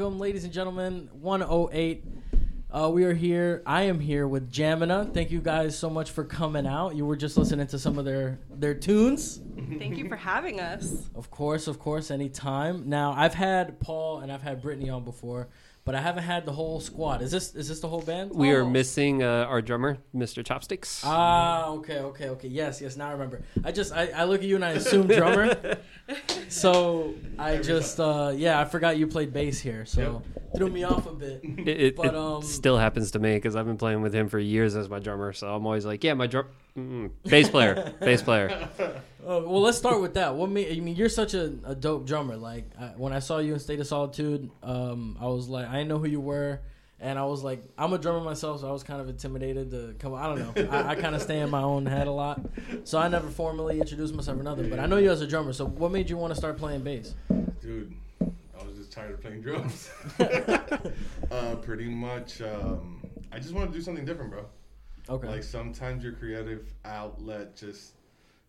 welcome, ladies and gentlemen. 108. Uh, we are here. I am here with Jamina. Thank you guys so much for coming out. You were just listening to some of their their tunes. Thank you for having us. Of course, of course, anytime. Now I've had Paul and I've had Brittany on before, but I haven't had the whole squad. Is this is this the whole band? We are Oh. missing uh, our drummer, Mr. Chopsticks. Ah, okay, okay, okay. Yes, yes. Now I remember. I just I, I look at you and I assume drummer. so I just uh yeah I forgot you played bass here, so threw me off a bit. it it, but, it um, still happens to me because I've been playing with him for years as my drummer. So I'm always like, yeah, my drum, mm, bass player, bass player. Uh, well, let's start with that. What made, I mean, you're such a, a dope drummer. Like I, when I saw you in State of Solitude, um, I was like, I didn't know who you were, and I was like, I'm a drummer myself, so I was kind of intimidated to come. I don't know. I, I kind of stay in my own head a lot, so I never formally introduced myself or nothing. But I know you as a drummer. So what made you want to start playing bass? Dude, I was just tired of playing drums. uh, pretty much, um, I just want to do something different, bro. Okay. Like sometimes your creative outlet just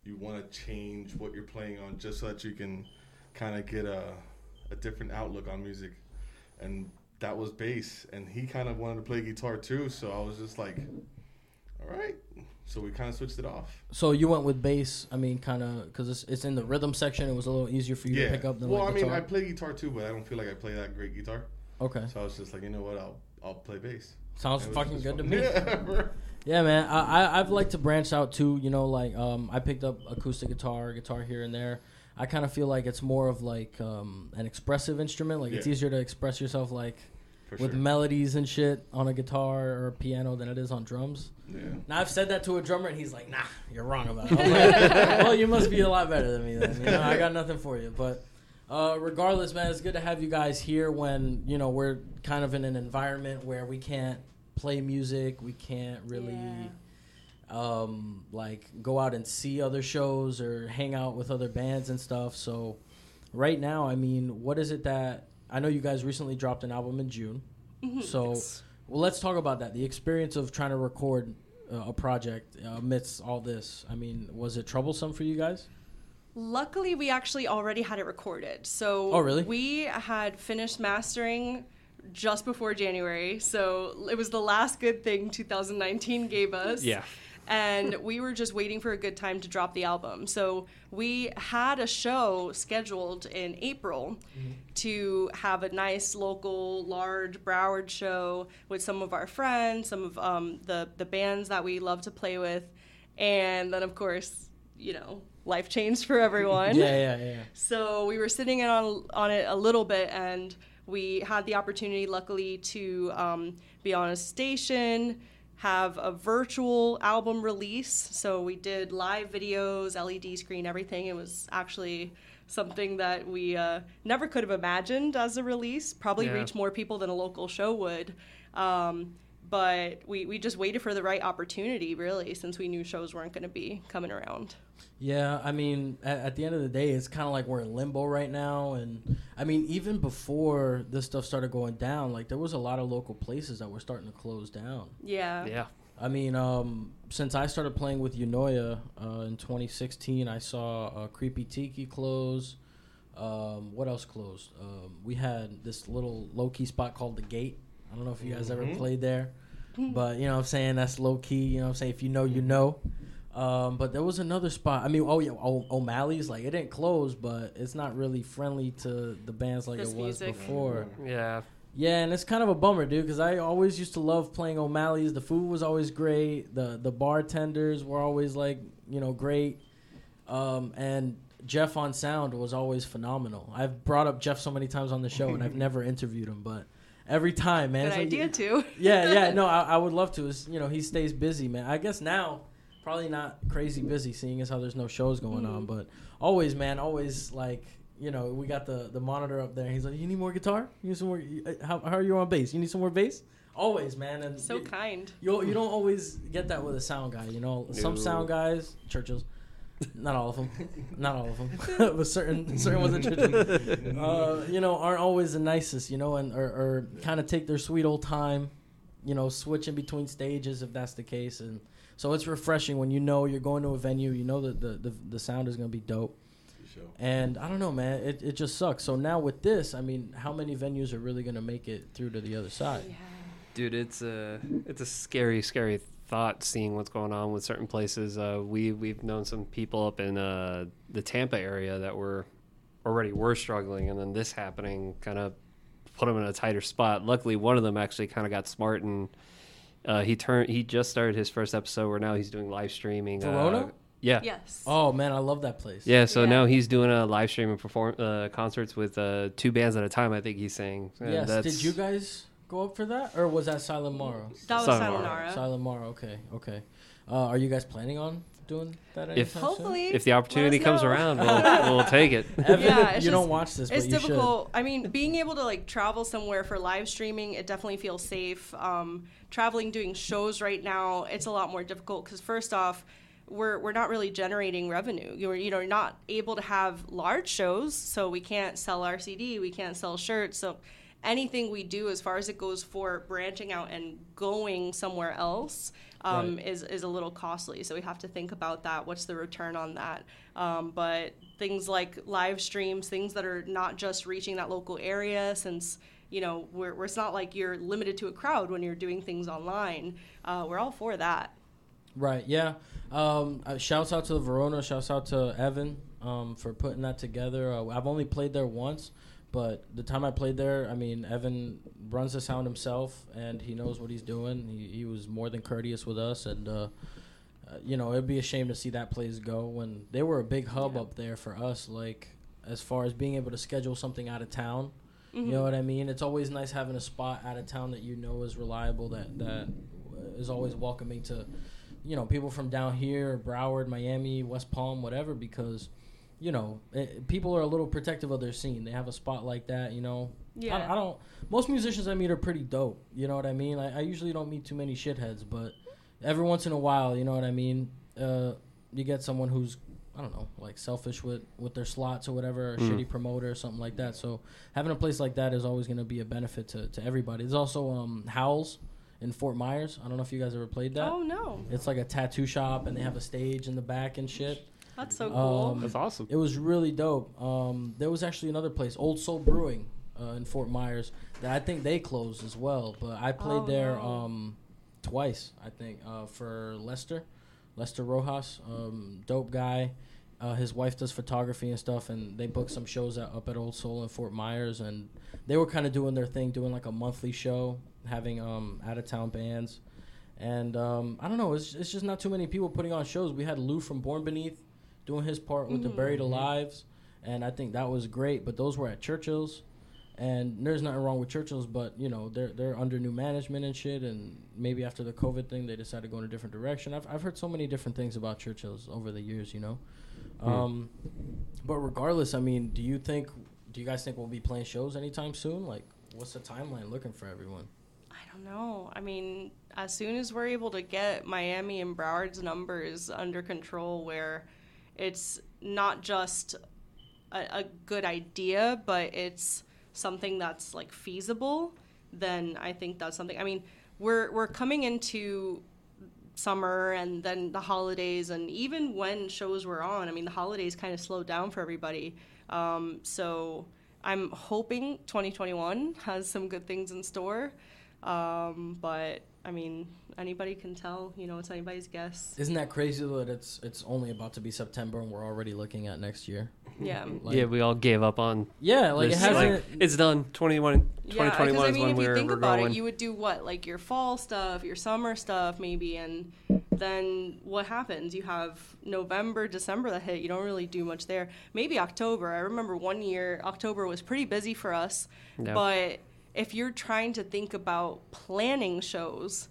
you want to change what you're playing on just so that you can kind of get a a different outlook on music, and that was bass. And he kind of wanted to play guitar too, so I was just like, all right. So we kind of switched it off. so you went with bass. I mean, kind of because it's, it's in the rhythm section. It was a little easier for you to pick up than the well, like I mean, guitar. I play guitar too, but I don't feel like I play that great guitar. okay. So I was just like, you know what? I'll I'll play bass. Sounds fucking good to me. Yeah. Yeah, man. I, I I've liked to branch out too. You know, like um, I picked up acoustic guitar, guitar here and there. I kind of feel like it's more of like um, an expressive instrument. Like it's easier to express yourself like For with sure. melodies and shit on a guitar or a piano than it is on drums. yeah. Now I've said that to a drummer and he's like, "Nah, you're wrong about it." I'm like, well, you must be a lot better than me then. You know, I got nothing for you. But uh, regardless, man, it's good to have you guys here when you know we're kind of in an environment where we can't play music, we can't really. Um, like go out and see other shows or hang out with other bands and stuff. So, right now, I mean, what is it that I know you guys recently dropped an album in June. So, well, let's talk about that. The experience of trying to record uh, a project uh, amidst all this. I mean, was it troublesome for you guys? Luckily, we actually already had it recorded. So Oh, really? we had finished mastering just before January. So it was the last good thing 2019 gave us. Yeah. And we were just waiting for a good time to drop the album. So we had a show scheduled in April to have a nice local large Broward show with some of our friends, some of um, the the bands that we love to play with, and then of course, you know, life changed for everyone. Yeah, yeah, yeah. So we were sitting in on on it a little bit, and we had the opportunity, luckily, to um, be on a station, have a virtual album release. So we did live videos, LED screen, everything. It was actually something that we uh, never could have imagined as a release. Probably Yeah. reach more people than a local show would. Um, but we, we just waited for the right opportunity, really, since we knew shows weren't going to be coming around. Yeah, I mean, at, at the end of the day, it's kind of like we're in limbo right now. And I mean, even before this stuff started going down, like there was a lot of local places that were starting to close down. Yeah. Yeah. I mean, um, since I started playing with Unoya uh, in 2016, I saw uh, Creepy Tiki close. Um, what else closed? Um, we had this little low key spot called the Gate. I don't know if you guys ever Mhm. played there, but you know what I'm saying that's low key. You know what I'm saying if you know, you know. Um, but there was another spot. I mean, oh yeah, o- O'Malley's like it didn't close, but it's not really friendly to the bands like This it was music. before. Yeah. Yeah, and it's kind of a bummer, dude, because I always used to love playing O'Malley's. The food was always great. The the bartenders were always like, you know, great. Um, and Jeff on sound was always phenomenal. I've brought up Jeff so many times on the show, and I've never interviewed him, but every time, man, Good it's like- idea, too. yeah, yeah, no, I, I would love to. It's, you know, he stays busy, man. I guess now, probably not crazy busy, seeing as how there's no shows going on. But always, man, always like, you know, we got the the monitor up there. He's like, "You need more guitar? You need some more? uh, How, how are you on bass? You need some more bass?" Always, man. And So you, kind. you you don't always get that with a sound guy. You know, some sound guys, Churchills. Not all of them, not all of them, but certain certain ones that Churchills uh, you know, aren't always the nicest, you know, and or, or kind of take their sweet old time, you know, switching between stages if that's the case, and so it's refreshing when you know you're going to a venue, you know that the the, the sound is gonna be dope. show. And I don't know, man. It, it just sucks. So now with this, I mean, how many venues are really gonna make it through to the other side? Dude, it's a it's a scary, scary thought seeing what's going on with certain places. Uh, we we've known some people up in uh, the Tampa area that were already were struggling, and then this happening kind of put them in a tighter spot. Luckily, one of them actually kind of got smart and uh, he turned. He just started his first episode where now he's doing live streaming. Uh, Verona? yeah. Yes. Oh man, I love that place. Yeah, so Yeah. now he's doing a live streaming perform uh, concerts with uh, two bands at a time. I think he's saying. And Yes. that's- Did you guys go up for that, or was that Silent Morrow? That was Sayonara. Sayonara. Silent Morrow. Okay. Okay. Uh, are you guys planning on doing that? If- anytime soon? Hopefully. If the opportunity comes around, we'll, we'll take it. Evan, Yeah, you it's don't watch this, but it's you should. difficult. I mean, being able to like travel somewhere for live streaming, it definitely feels safe. Um, traveling, doing shows right now, it's a lot more difficult because first off, we're we're not really generating revenue. You're you know you're not able to have large shows, so we can't sell our CD, we can't sell shirts, so. Anything we do, as far as it goes for branching out and going somewhere else, um, Right. is is a little costly. So we have to think about that. What's the return on that? Um, but things like live streams, things that are not just reaching that local area, since you know we're, we're it's not like you're limited to a crowd when you're doing things online. Uh, we're all for that. Right. Yeah. Um, uh, shouts out to the Verona. Shouts out to Evan um, for putting that together. Uh, I've only played there once, but the time I played there, I mean, Evan runs the sound himself, and he knows what he's doing. He, he was more than courteous with us, and uh, uh, you know, it'd be a shame to see that place go when they were a big hub Yeah. up there for us. Like as far as being able to schedule something out of town. Mm-hmm. You know what I mean? It's always nice having a spot out of town that you know is reliable, that that is always welcoming to, you know, people from down here, Broward, Miami, West Palm, whatever, because, you know, it, people are a little protective of their scene. They have a spot like that, you know. Yeah. I, I don't. Most musicians I meet are pretty dope. You know what I mean? I, I usually don't meet too many shitheads, but every once in a while, you know what I mean. Uh, you get someone who's I don't know, like selfish with with their slots or whatever, or Mm. shitty promoter or something like that. So having a place like that is always going to be a benefit to, to everybody. There's also um, Howls in Fort Myers. I don't know if you guys ever played that. Oh no, It's like a tattoo shop, and they have a stage in the back and shit. That's so cool. Um, That's awesome. It was really dope. Um, there was actually another place, Old Soul Brewing, uh, in Fort Myers, that I think they closed as well. But I played Oh, there no. um, twice, I think, uh, for Lester, Lester Rojas, um, dope guy. Uh, his wife does photography and stuff, and they booked some shows at, up at Old Soul in Fort Myers, and they were kind of doing their thing, doing like a monthly show, having um, out of town bands. And um, I don't know, it's, it's just not too many people putting on shows. We had Lou from Born Beneath doing his part with the mm-hmm. Buried mm-hmm. Alives, and I think that was great. But those were at Churchill's, and there's nothing wrong with Churchill's, but you know they're they're under new management and shit, and maybe after the COVID thing they decided to go in a different direction. I've I've heard so many different things about Churchill's over the years, you know. Hmm. Um, but regardless, I mean, do you think? Do you guys think we'll be playing shows anytime soon? Like, what's the timeline looking for everyone? I don't know. I mean, as soon as we're able to get Miami and Broward's numbers under control, where it's not just a, a good idea, but it's something that's like feasible, then I think that's something. I mean, we're we're coming into summer and then the holidays and even when shows were on i mean the holidays kind of slowed down for everybody um, so i'm hoping 2021 has some good things in store um, but i mean anybody can tell you know it's anybody's guess Isn't that crazy though that it's it's only about to be September and we're already looking at next year? yeah Like, yeah, we all gave up on. yeah, like it hasn't. like, it's done. 21, Yeah, 2021 because I mean, when if we're, you think about going. it, you would do what, like your fall stuff, your summer stuff, maybe, and then what happens? You have November, December that hit. You don't really do much there. Maybe October. I remember one year October was pretty busy for us, Yeah. but if you're trying to think about planning shows.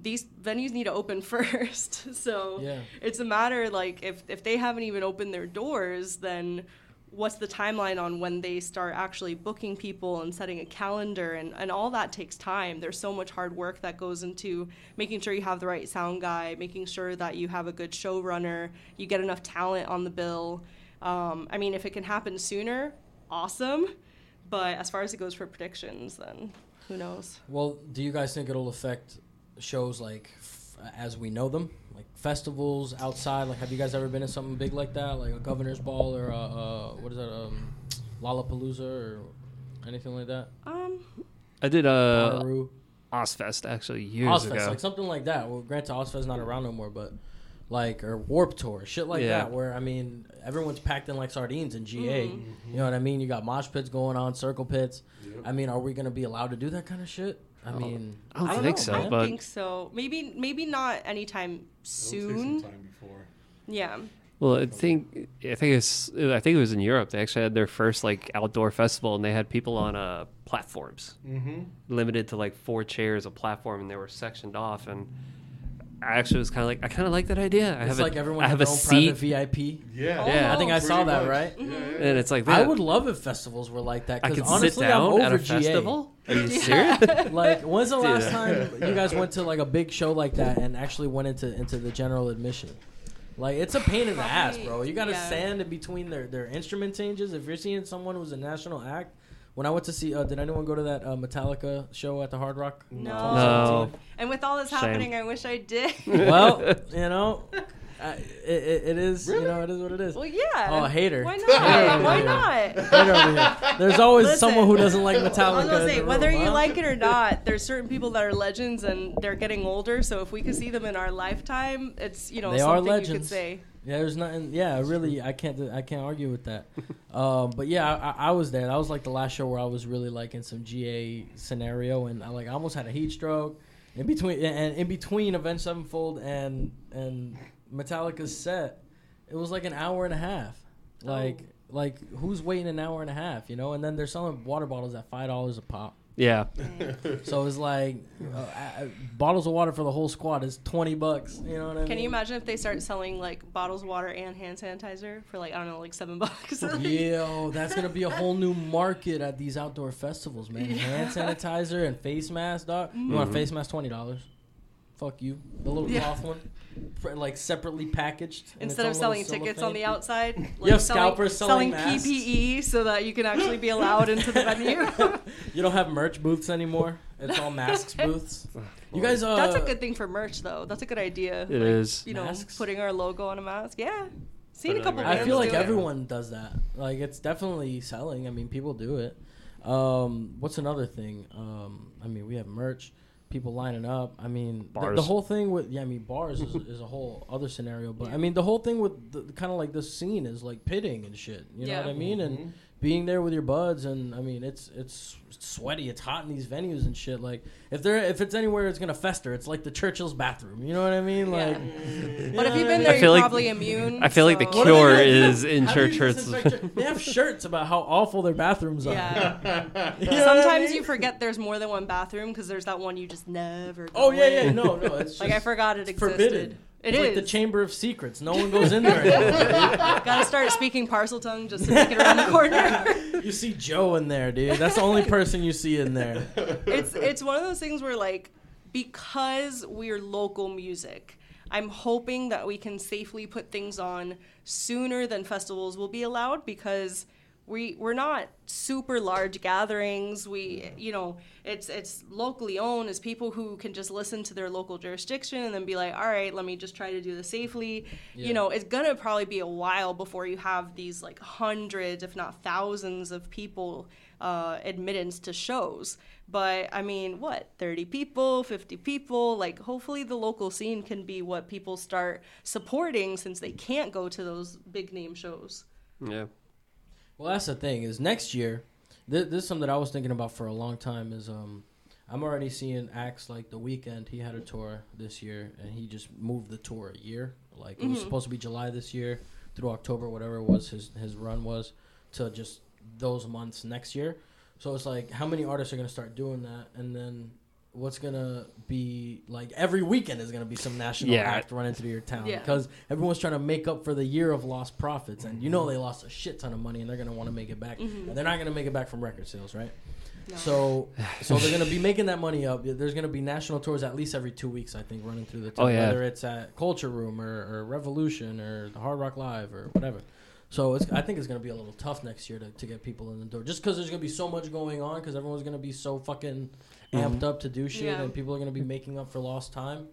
These venues need to open first, so Yeah. it's a matter like if if they haven't even opened their doors, then what's the timeline on when they start actually booking people and setting a calendar and, and all that takes time there's so much hard work that goes into making sure you have the right sound guy making sure that you have a good showrunner you get enough talent on the bill um, i mean if it can happen sooner awesome but as far as it goes for predictions then who knows Well, do you guys think it'll affect shows like f- uh, as we know them, like festivals outside. Like, have you guys ever been to something big like that, like a governor's ball or a, uh, what is that, um, Lollapalooza or anything like that? Um, I did uh, Bonnaroo? Ozzfest actually years Ozzfest, ago. like something like that. Well, granted, Ozzfest's not around no more, but like or Warp Tour, shit like Yeah. that. Where I mean, everyone's packed in like sardines in GA. Mhm. You know what I mean? You got mosh pits going on, circle pits. Yep. I mean, are we gonna be allowed to do that kind of shit? I Oh, mean, I don't I don't think know, so, I man. but think so. Maybe maybe not anytime It'll take soon. some time before. Yeah. well, I think I think it's I think it was in Europe. They actually had their first like outdoor festival, and they had people on uh, platforms, Mm-hmm. limited to like four chairs a platform, and they were sectioned off. And I actually was kind of like, I kind of like that idea. I it's have a, like everyone I have have a seat, VIP. Yeah. Oh, yeah. I think I saw that, much. right? Yeah, yeah. and it's like I would love if festivals were like that. I Because could honestly, sit I'm down over at a GA. festival. Are you serious? Like, when's the last Dude. time you guys went to like a big show like that and actually went into into the general admission? Like, it's a pain in the ass, bro. You got to yeah. stand in between their their instrument changes. If you're seeing someone who's a national act, when I went to see, uh, did anyone go to that uh, Metallica show at the Hard Rock? No. No. And with all this Shame. happening, I wish I did. Well, you know, I, it, it, it is. You know, it is what it is. well, yeah. Oh, hater. Why not? Why not? Hater. There's always Listen, someone who doesn't like Metallica. I was gonna say whether room, you huh? like it or not, there's certain people that are legends and they're getting older. So if we could see them in our lifetime, it's you know They are something you could say. Yeah, there's nothing. Yeah, I really, I can't. I can't argue with that. um, but yeah, I, I was there. That was like the last show where I was really like in some GA scenario, and I like I almost had a heat stroke. In between, and in between Avenged Sevenfold and and Metallica's set, it was like an hour and a half. Like Oh. like who's waiting an hour and a half, you know? And then they're selling water bottles at five dollars a pop. Yeah, So it's like uh, uh, bottles of water for the whole squad is twenty bucks. You know what I mean? Can you imagine if they start selling like bottles of water and hand sanitizer for like I don't know like seven bucks? Yo, that's gonna be a whole new market at these outdoor festivals, man. Hand sanitizer and face mask, dog. You want a face mask? Twenty dollars. Fuck you. The little Yeah. cloth one, Pr- like separately packaged. in Instead of selling little tickets on the cellophane. outside, You have selling- scalpers selling selling masks? PPE so that you can actually be allowed into the venue. You don't have merch booths anymore. It's all masks booths. You guys, uh, That's a good thing for merch, though. That's a good idea. it like, is. You know, Masks? putting our logo on a mask. Yeah, seen a couple. I feel like do it. everyone does that. Like it's definitely selling. I mean, people do it. Um, what's another thing? Um, I mean, we have merch, people lining up. I mean, the, the whole thing with yeah, I mean, bars is, is a whole other scenario. But I mean, the whole thing with kind of like this scene is like pitting and shit. You know what I mean? Mm-hmm. And being there with your buds, and I mean, it's it's sweaty, it's hot in these venues and shit. Like if there if it's anywhere, it's gonna fester. It's like the Churchill's bathroom. You know what I mean? Yeah. Like, mm. But if you've been I there, feel you're like- probably immune. I feel like the so- What do they cure is in How do you church hurts. disinfect They have shirts about how awful their bathrooms are. Yeah. You know what I Sometimes mean? you forget there's more than one bathroom because there's that one you just never. Go Oh yeah, yeah, no, no. It's Like I forgot it existed. forbidden. It it's is. like the Chamber of Secrets. No one goes in there. Gotta start speaking Parseltongue just to make it around the corner. you see Joe in there, dude. That's the only person you see in there. it's it's one of those things where like because we're local music i'm hoping that we can safely put things on sooner than festivals will be allowed because we we're not super large gatherings. We you know it's it's locally owned as people who can just listen to their local jurisdiction and then be like all right let me just try to do this safely. Yeah. you know it's gonna probably be a while before you have these like hundreds if not thousands of people uh, admittance to shows. But i mean what 30 people 50 people? Like hopefully the local scene can be what people start supporting since they can't go to those big name shows. Yeah. Well, that's the thing is next year. This, this is something that I was thinking about for a long time. Is um, I'm already seeing acts like the Weeknd. He had a tour this year, and he just moved the tour a year. Like it was Mhm. supposed to be July this year through October, whatever it was his his run was, to just those months next year. So it's like, how many artists are gonna start doing that, and then what's gonna be like every weekend is gonna be some national Yeah. act running through your town Yeah. because everyone's trying to make up for the year of lost profits, and you know they lost a shit ton of money, and they're gonna want to make it back. Mhm. And they're not gonna make it back from record sales, right? No. So, so they're gonna be making that money up. There's gonna be national tours at least every two weeks, I think, running through the town. Oh, yeah. Whether it's at Culture Room or, or Revolution or the Hard Rock Live or whatever. So it's, I think it's gonna be a little tough next year to, to get people in the door, just because there's gonna be so much going on, because everyone's gonna be so fucking amped Mhm. up to do shit, Yeah. and people are gonna be making up for lost time.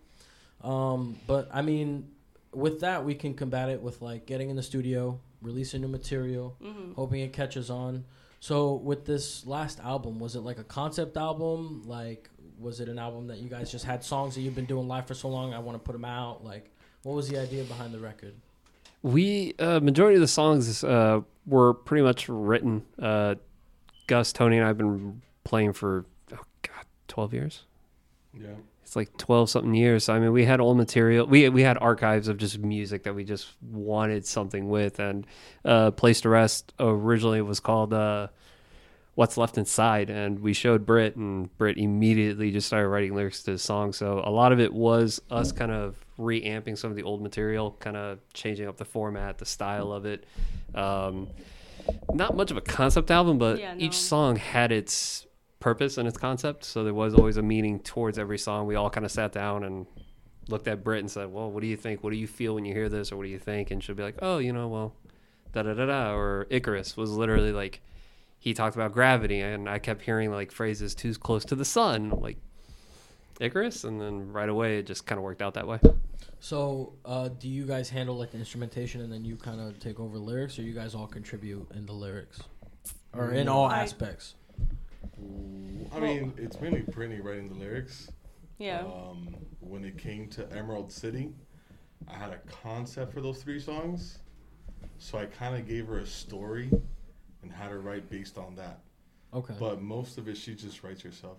Um, but I mean, with that, we can combat it with like getting in the studio, releasing new material, hmm hoping it catches on. So with this last album, was it like a concept album? Like, was it an album that you guys just had songs that you've been doing live for so long? I want to put them out. Like, what was the idea behind the record? We uh, majority of the songs uh, were pretty much written. Uh, Gus, Tony, and I've been playing for oh god, twelve years. Yeah. It's like twelve something years. So, I mean, we had old material. We we had archives of just music that we just wanted something with. And uh, Place to Rest originally was called uh, What's Left Inside, and we showed Brit and Brit immediately just started writing lyrics to the song. So a lot of it was us kind of reamping some of the old material, kind of changing up the format, the style of it. Um, not much of a concept album, but Yeah, no. each song had its purpose and its concept. So there was always a meaning towards every song. We all kind of sat down and looked at Britt and said, "Well, what do you think? What do you feel when you hear this, or what do you think?" And she'll be like, "Oh, you know, well, da da da da." Or Icarus was literally like he talked about gravity, and I kept hearing like phrases too close to the sun, like Icarus, and then right away it just kind of worked out that way. So, uh, do you guys handle like the instrumentation and then you kind of take over lyrics, or you guys all contribute in the lyrics, or in all I- aspects? I mean, it's mainly Brittany writing the lyrics. Yeah. Um, when it came to Emerald City, I had a concept for those three songs, so I kind of gave her a story and had her write based on that. Okay. But most of it, she just writes herself.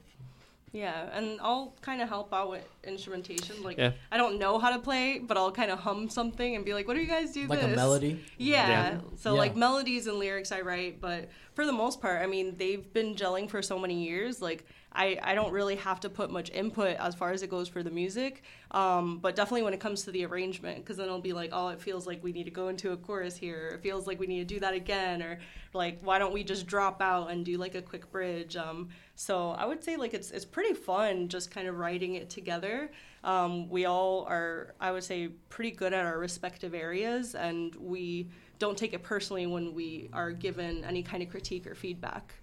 Yeah, and I'll kind of help out with instrumentation. Like, Yeah. I don't know how to play, but I'll kind of hum something and be like, "What do you guys do?" like this? a melody. Yeah. Yeah. So Yeah. like melodies and lyrics I write, but for the most part, I mean, they've been gelling for so many years. Like I, I don't really have to put much input as far as it goes for the music. Um, but definitely when it comes to the arrangement, because then it'll be like, oh, it feels like we need to go into a chorus here. It feels like we need to do that again, or like, why don't we just drop out and do like a quick bridge? Um, so I would say like it's it's pretty fun just kind of writing it together. Um, we all are, I would say, pretty good at our respective areas, and we don't take it personally when we are given any kind of critique or feedback.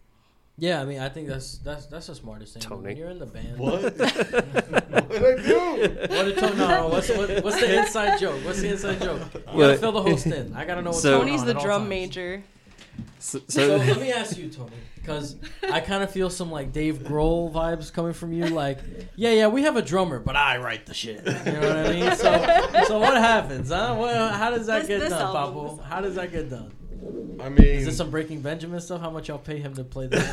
Yeah, I mean, I think that's that's that's the smartest thing. Tony. When you're in the band. What? what did I do? What did Tony? No, no, what's, what, what's the inside joke? What's the inside joke? You gotta What? fill the host in. I gotta know what's So- going Tony's on the at all drum times. major. So, So so, let me ask you, Tony, because I kind of feel some like Dave Grohl vibes coming from you. Like, yeah, yeah, we have a drummer, but I write the shit. You know what I mean? So, so what happens? Huh? What, how does that This- get this done, album, Papo? How does that get done? I mean, Is this some Breaking Benjamin stuff? How much y'all pay him to play this?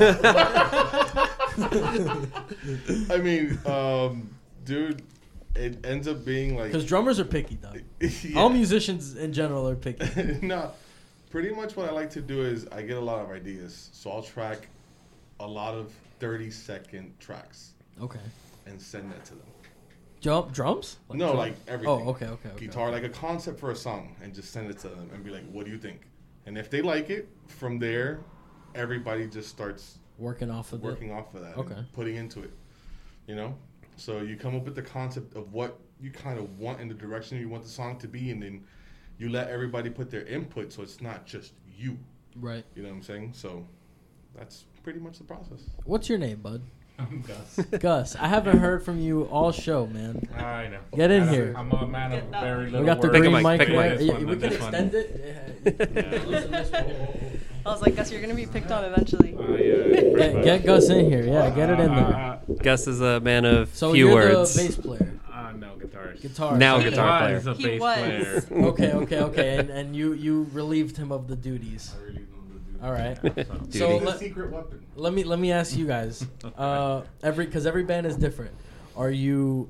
I mean, um, dude, it ends up being like. Because drummers are picky, dog. Yeah. All musicians in general are picky. no, pretty much what I like to do is I get a lot of ideas, so I'll track a lot of thirty second tracks Okay. and send that to them. Jump drums? no, drum- like everything. Oh, okay, okay, okay. Guitar, like a concept for a song, and just send it to them and be like, "What do you think?" And if they like it, from there, everybody just starts Working off of working off of that, Okay. putting into it. You know, so you come up with the concept of what you kind of want in the direction you want the song to be, and then you let everybody put their input, so it's not just you. Right. You know what I'm saying? So that's pretty much the process. What's your name, bud? I'm Gus. Gus. I haven't heard from you all show, man. I know. Get in I don't- here. I'm a man of Get very little We got the words. Green mic, mic pick a mic. Yeah, one, we can this one. extend it. Yeah. Listen. I was like, Gus, you're gonna be picked on eventually. Uh, yeah, Get, get Gus in here. Yeah, get it in there. Uh, Gus is a man of So few you're words. the bass player, uh, no, guitarist. guitar. Now Okay. guitar player. was a He bass was. player. Okay, okay, okay. And and you you relieved him of the duties. I really All right. Duty. So It's a let, secret weapon. let me let me ask you guys. Uh, every because every band is different. Are you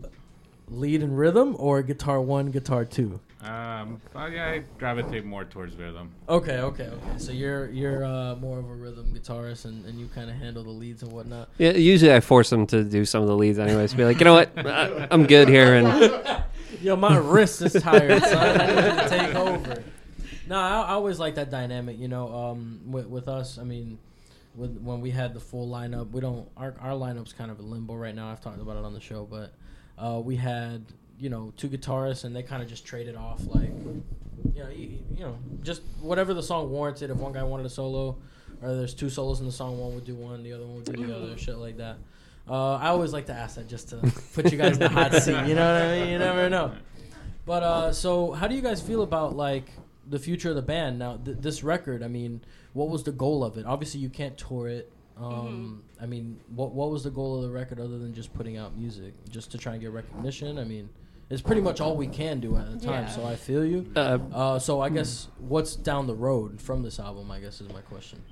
lead and rhythm or guitar one, guitar two? Um, but yeah, I gravitate more towards rhythm. Okay, okay, okay. So you're you're uh, more of a rhythm guitarist, and, and you kind of handle the leads and whatnot. Yeah, usually I force him to do some of the leads anyways. Be like, you know what, I, I'm good here, and Yo, my wrist is tired, son. I need you to take over. No, I, I always like that dynamic. You know, um, with, with us, I mean, with when we had the full lineup, we don't. Our our lineup's kind of in limbo right now. I've talked about it on the show, but uh, we had you know two guitarists, and they kind of just traded off like, you know, you, you know, just whatever the song warranted. If one guy wanted a solo, or there's two solos in the song, one would do one, the other one would do the other, shit like that. Uh, I always like to ask that just to put you guys in the hot seat. You know what I mean? You never know. But uh, so, how do you guys feel about like the future of the band now? Th- this record, I mean, what was the goal of it? Obviously, you can't tour it. Um, I mean, what what was the goal of the record other than just putting out music, just to try and get recognition? I mean, it's pretty much all we can do at the time. Yeah. So I feel you. Uh, Uh, so I guess what's down the road from this album? I guess is my question.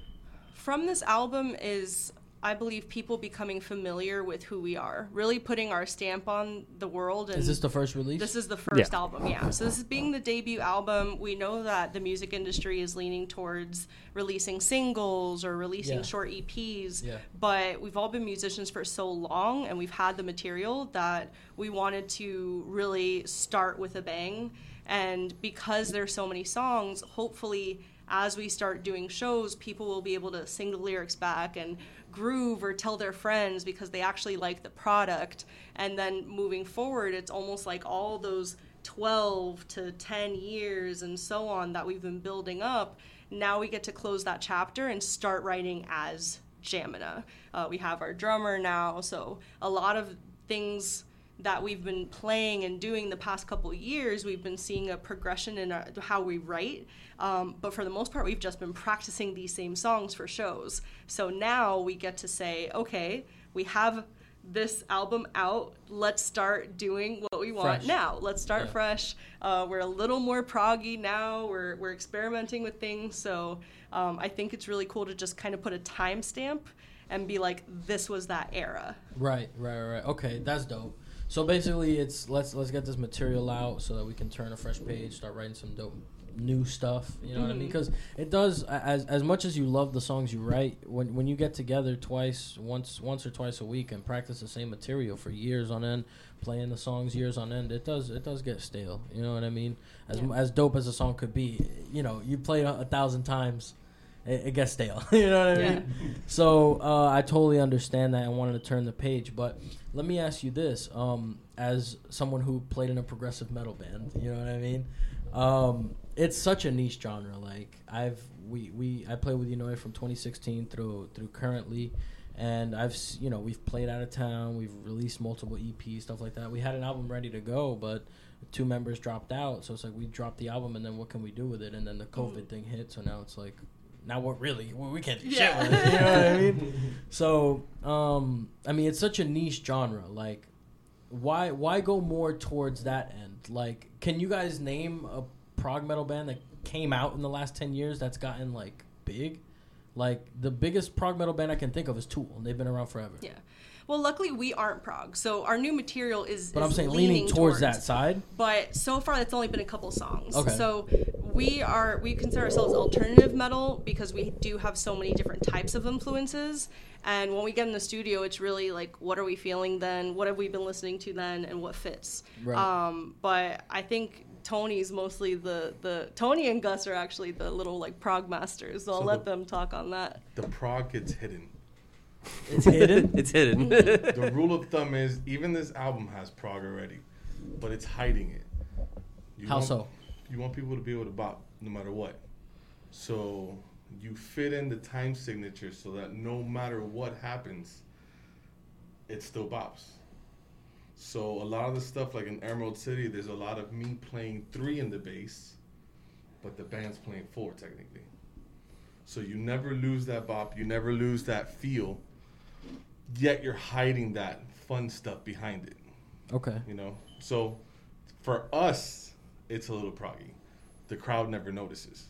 From this album is, I believe, people becoming familiar with who we are, really putting our stamp on the world. And Is this the first release? This is the first album, yeah. So this is being the debut album. We know that the music industry is leaning towards releasing singles or releasing Yeah. short EPs. Yeah. But we've all been musicians for so long and we've had the material that we wanted to really start with a bang. And because there's so many songs, hopefully as we start doing shows, people will be able to sing the lyrics back and groove or tell their friends because they actually like the product. And then moving forward, it's almost like all those 12 to 10 years and so on that we've been building up. Now we get to close that chapter and start writing as Jamina. Uh, we have our drummer now, so a lot of things that we've been playing and doing the past couple years, we've been seeing a progression in our, how we write. Um, but for the most part, we've just been practicing these same songs for shows. So now we get to say, okay, we have this album out. Let's start doing what we want Fresh. now. Let's start Yeah. fresh. Uh, we're a little more proggy now. We're, we're experimenting with things. So um, I think it's really cool to just kind of put a timestamp and be like, this was that era. Right, right, right, right. Okay, that's dope. So basically, it's let's let's get this material out so that we can turn a fresh page, start writing some dope new stuff. You know what I mean? Because it does as as much as you love the songs you write. When when you get together twice, once once or twice a week and practice the same material for years on end, playing the songs years on end, it does it does get stale. You know what I mean? As Yeah. as dope as a song could be, you know, you play it a, a thousand times. It, it gets stale. you know what I mean? Yeah. So uh, I totally understand that and wanted to turn the page. But let me ask you this: um, as someone who played in a progressive metal band, you know what I mean? Um, it's such a niche genre. Like I've we, we I played with Unoi from 2016 through through currently, and I've you know we've played out of town. We've released multiple EPs, stuff like that. We had an album ready to go, but two members dropped out. So it's like we dropped the album, and then what can we do with it? And then the COVID thing hit, so now it's like now what really we we can't do Yeah. shit with it. You know what I mean? So um, I mean, it's such a niche genre. Like, why why go more towards that end? Like, can you guys name a prog metal band that came out in the last ten years that's gotten like big? Like the biggest prog metal band I can think of is Tool, and they've been around forever. Yeah. Well, luckily we aren't prog, so our new material is. But I'm saying leaning, towards, that side. But so far, that's only been a couple songs. Okay. So we are we consider ourselves alternative metal because we do have so many different types of influences. And when we get in the studio, it's really like, what are we feeling then? What have we been listening to then? And what fits? Right. Um, but I think Tony's mostly the the Tony and Gus are actually the little like prog masters. So I'll So let them talk on that. The prog gets hidden. It's hidden. it's hidden. Mm-hmm. the rule of thumb is even this album has prog already, but it's hiding it. You How want- so? You want people to be able to bop no matter what. So you fit in the time signature so that no matter what happens, it still bops. So a lot of the stuff like in Emerald City, there's a lot of me playing three in the bass, but the band's playing four technically. So you never lose that bop, you never lose that feel, yet you're hiding that fun stuff behind it Okay. you know. So for us, it's a little proggy. The crowd never notices.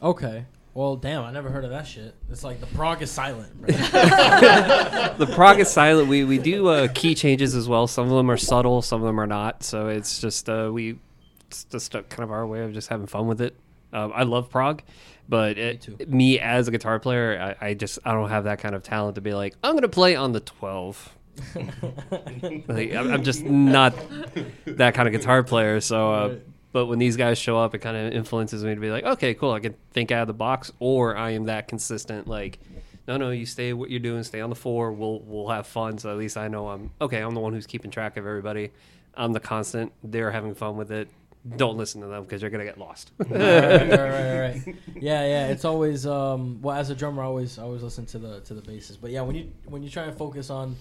Okay. Well, damn, I never heard of that shit. It's like the prog is silent. Bro. the prog is silent. We we do uh, key changes as well. Some of them are subtle, some of them are not. So it's just uh, we it's just uh, kind of our way of just having fun with it. Um, I love prog, but it, too. me as a guitar player, I, I just I don't have that kind of talent to be like I'm gonna play on the twelve. like, I'm, I'm just not that kind of guitar player. So, uh, Right. But when these guys show up, it kind of influences me to be like, okay, cool. I can think out of the box, or I am that consistent. Like, no, no, you stay what you're doing. Stay on the four. We'll we'll have fun. So at least I know I'm okay. I'm the one who's keeping track of everybody. I'm the constant. They're having fun with it. Don't listen to them because you're gonna get lost. right, right, right, right, right. Yeah, yeah. It's always um. Well, as a drummer, I always I always listen to the to the basses. But yeah, when you when you try and focus on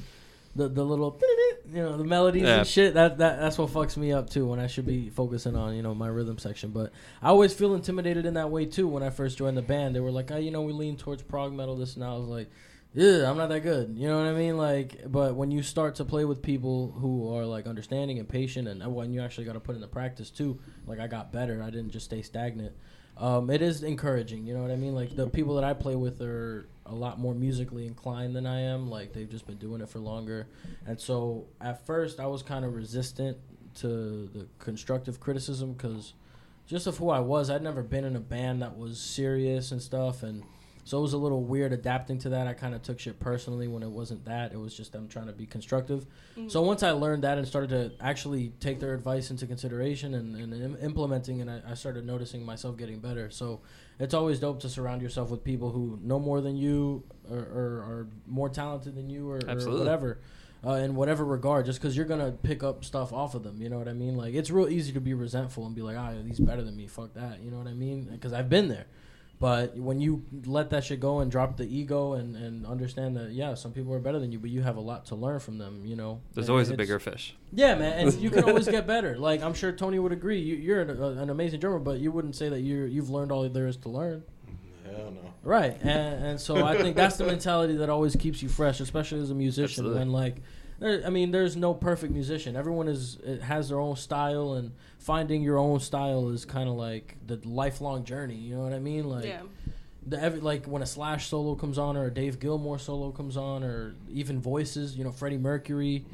the the little you know the melodies Yeah. and shit. That that that's what fucks me up too when I should be focusing on you know my rhythm section. But I always feel intimidated in that way too. When I first joined the band, they were like, oh, you know, we lean towards prog metal. This and. I was like. Yeah, I'm not that good. You know what I mean? Like, but when you start to play with people who are like understanding and patient, and oh, when you actually got to put in the practice too, like I got better. I didn't just stay stagnant. Um, it is encouraging. You know what I mean? Like the people that I play with are a lot more musically inclined than I am. Like they've just been doing it for longer, and so at first I was kind of resistant to the constructive criticism because just of who I was. I'd never been in a band that was serious and stuff, and so it was a little weird adapting to that. I kind of took shit personally when it wasn't that. It was just them trying to be constructive. So once I learned that and started to actually take their advice into consideration and, and Im- implementing, and I, I started noticing myself getting better. So it's always dope to surround yourself with people who know more than you or, or are more talented than you or, or whatever. Uh, in whatever regard, just because you're gonna pick up stuff off of them, you know what I mean. Like it's real easy to be resentful and be like, "Ah, he's better than me." Fuck that, you know what I mean? Because I've been there. But when you let that shit go and drop the ego and, and understand that, yeah, some people are better than you, but you have a lot to learn from them, you know. There's And always a bigger fish. Yeah, man, and you can always get better. Like I'm sure Tony would agree. You, you're an, uh, an amazing drummer, but you wouldn't say that you you've learned all there is to learn. Hell no. Right, and and so I think that's the mentality that always keeps you fresh, especially as a musician. Absolutely. When like, there, I mean, there's no perfect musician. Everyone is it has their own style, and finding your own style is kind of like the lifelong journey. You know what I mean? Like, yeah. the every like when a Slash solo comes on, or a Dave Gilmour solo comes on, or even voices. You know, Freddie Mercury.